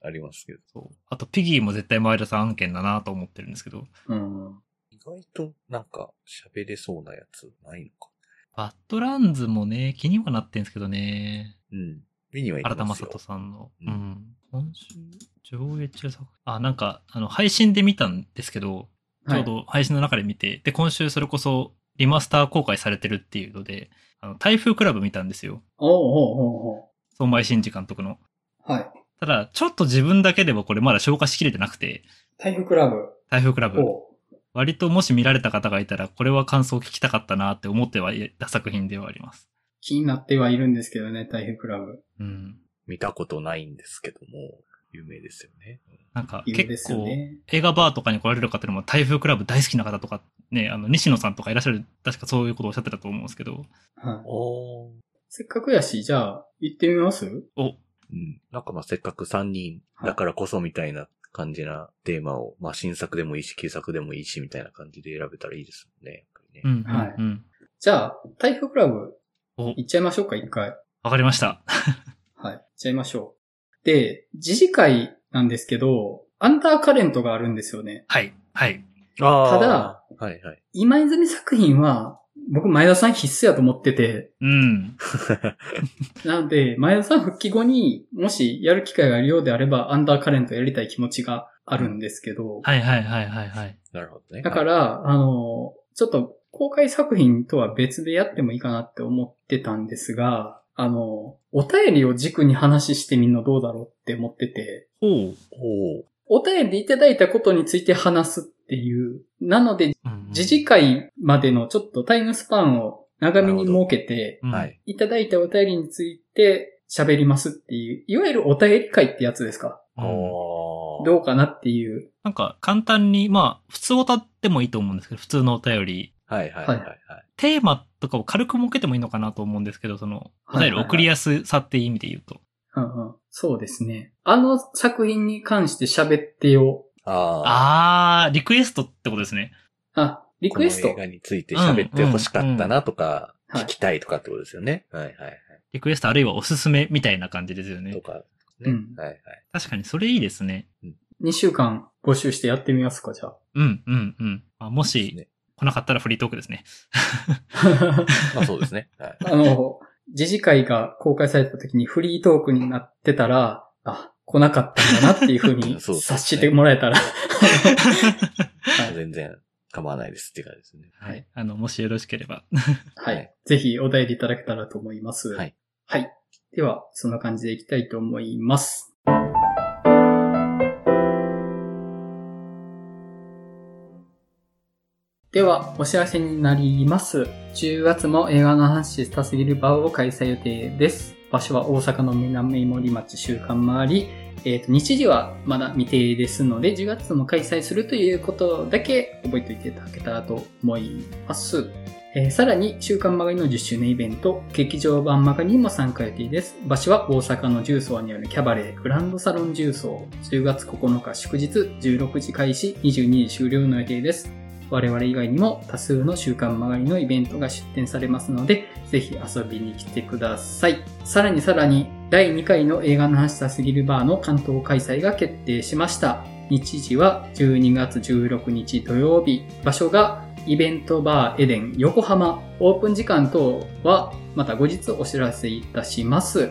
ありますけど。そう。あと、ピギーも絶対前田さん案件だなと思ってるんですけど、うん。意外となんか喋れそうなやつないのか。バッドランズもね、気にはなってんですけどね。うん。見には行き新田ますよ。正人さんの。うんうん。今週、上映中作あ、なんか、あの、配信で見たんですけど、ちょうど配信の中で見て、で、今週それこそリマスター公開されてるっていうので、あの、台風クラブ見たんですよ。おうおうおうお相馬井真司監督の。うはい。ただ、ちょっと自分だけではこれまだ消化しきれてなくて、台風クラブ台風クラブ。を、割ともし見られた方がいたら、これは感想を聞きたかったなって思ってはいた作品ではあります。気になってはいるんですけどね、台風クラブ。うん。見たことないんですけども、有名ですよね。なんか有名です結構、よね。映画バーとかに来られる方でも台風クラブ大好きな方とか、ね、あの、西野さんとかいらっしゃる、確かそういうことをおっしゃってたと思うんですけど、はい。せっかくやし、じゃあ、行ってみます？お、うん。なんかまあせっかく3人だからこそみたいな感じなテーマを、まあ新作でもいいし、旧作でもいいしみたいな感じで選べたらいいですもんね。ねうん、うん、はいうん。じゃあ、台風クラブ、お、行っちゃいましょうか、一回。わかりました。はい。行っちゃいましょう。で、次次回なんですけど、アンダーカレントがあるんですよね。はい、はい。あただ、はいはい。今泉作品は、僕、前田さん必須やと思ってて、うん。[LAUGHS] なので、前田さん復帰後にもしやる機会があるようであれば、アンダーカレントやりたい気持ちがあるんですけど、はい、はい、はい、はい、はい。なるほどね。だから、あの、ちょっと公開作品とは別でやってもいいかなって思ってたんですが、あの、お便りを軸に話してみるのどうだろうって思ってて、ほう。おーお便りでいただいたことについて話すっていう。なので、うん次次回までのちょっとタイムスパンを長めに設けて、い。いただいたお便りについて喋りますっていう、いわゆるお便り会ってやつですか？どうかなっていう。なんか簡単に、まあ、普通歌ってもいいと思うんですけど、普通のお便り。はいはいはいはい。テーマとかを軽く設けてもいいのかなと思うんですけど、その、お便り送りやすさっていう意味で言うと。うんうん、そうですね。あの作品に関して喋ってよ。ああ。あー、リクエストってことですね。あ、リクエスト？この映。画について喋ってほしかったなとか、うんうん聞きたいとかってことですよね？はいはいはい。リクエストあるいはおすすめみたいな感じですよとね。か、ね。うんはいはい。確かにそれいいですね。2週間募集してやってみますか、じゃうん、うん、うん。あもし、ね来なかったらフリートークですね。あ。[LAUGHS] まあそうですね。はい。あの、次次回が公開された時にフリートークになってたら、あ、来なかったんだなっていうふうに [LAUGHS] そうですね察してもらえたら。[LAUGHS] はい全然構わないですっていう感じですね。はい。あの、もしよろしければ。ははいい。ぜひお便りいただけたらと思います。はい。はい。では、そんな感じでいきたいと思います。では、お知らせになります。10月も映画の話したすぎる場を開催予定です。場所は大阪の南森町週間回り。えっ、と、日時はまだ未定ですので、10月も開催するということだけ覚えておいていただけたらと思います。えーさらに、週刊マガジンの10周年イベント、劇場版マガジンも参加予定です。場所は大阪の重曹にあるキャバレーグランドサロン重曹。10月9日祝日、16時開始、22時終了の予定です。我々以外にも多数の週刊マガジンのイベントが出展されますので、ぜひ遊びに来てください。さらにさらに、第2回の映画の話したすぎるバーの関東開催が決定しました。日時は12月16日土曜日。場所がイベントバーエデン横浜。オープン時間等はまた後日お知らせいたします。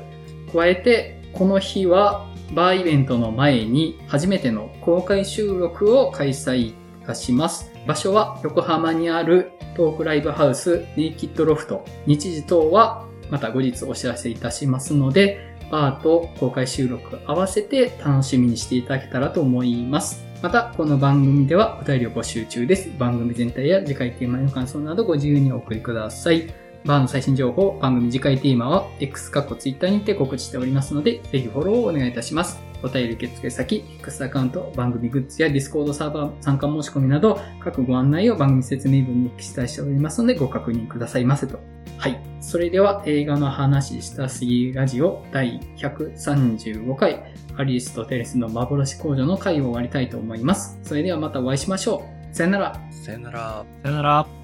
加えて、この日はバーイベントの前に初めての公開収録を開催いたします。場所は横浜にあるトークライブハウスネイキッドロフト。日時等はまた後日お知らせいたしますので、バーと公開収録合わせて楽しみにしていただけたらと思います。また、この番組ではお便りを募集中です。番組全体や次回テーマへの感想などご自由にお送りください。バーの最新情報、番組次回テーマは X かっこ Twitter にて告知しておりますので、ぜひフォローをお願いいたします。お便り受付先、X アカウント、番組グッズや Discord サーバー参加申し込みなど、各ご案内を番組説明文に記載しておりますので、ご確認くださいませと。はい。それでは映画の話したすぎラジオ第135回アリスとテレスの幻工場の回を終わりたいと思います。それではまたお会いしましょう。さよなら。さよなら。さよなら。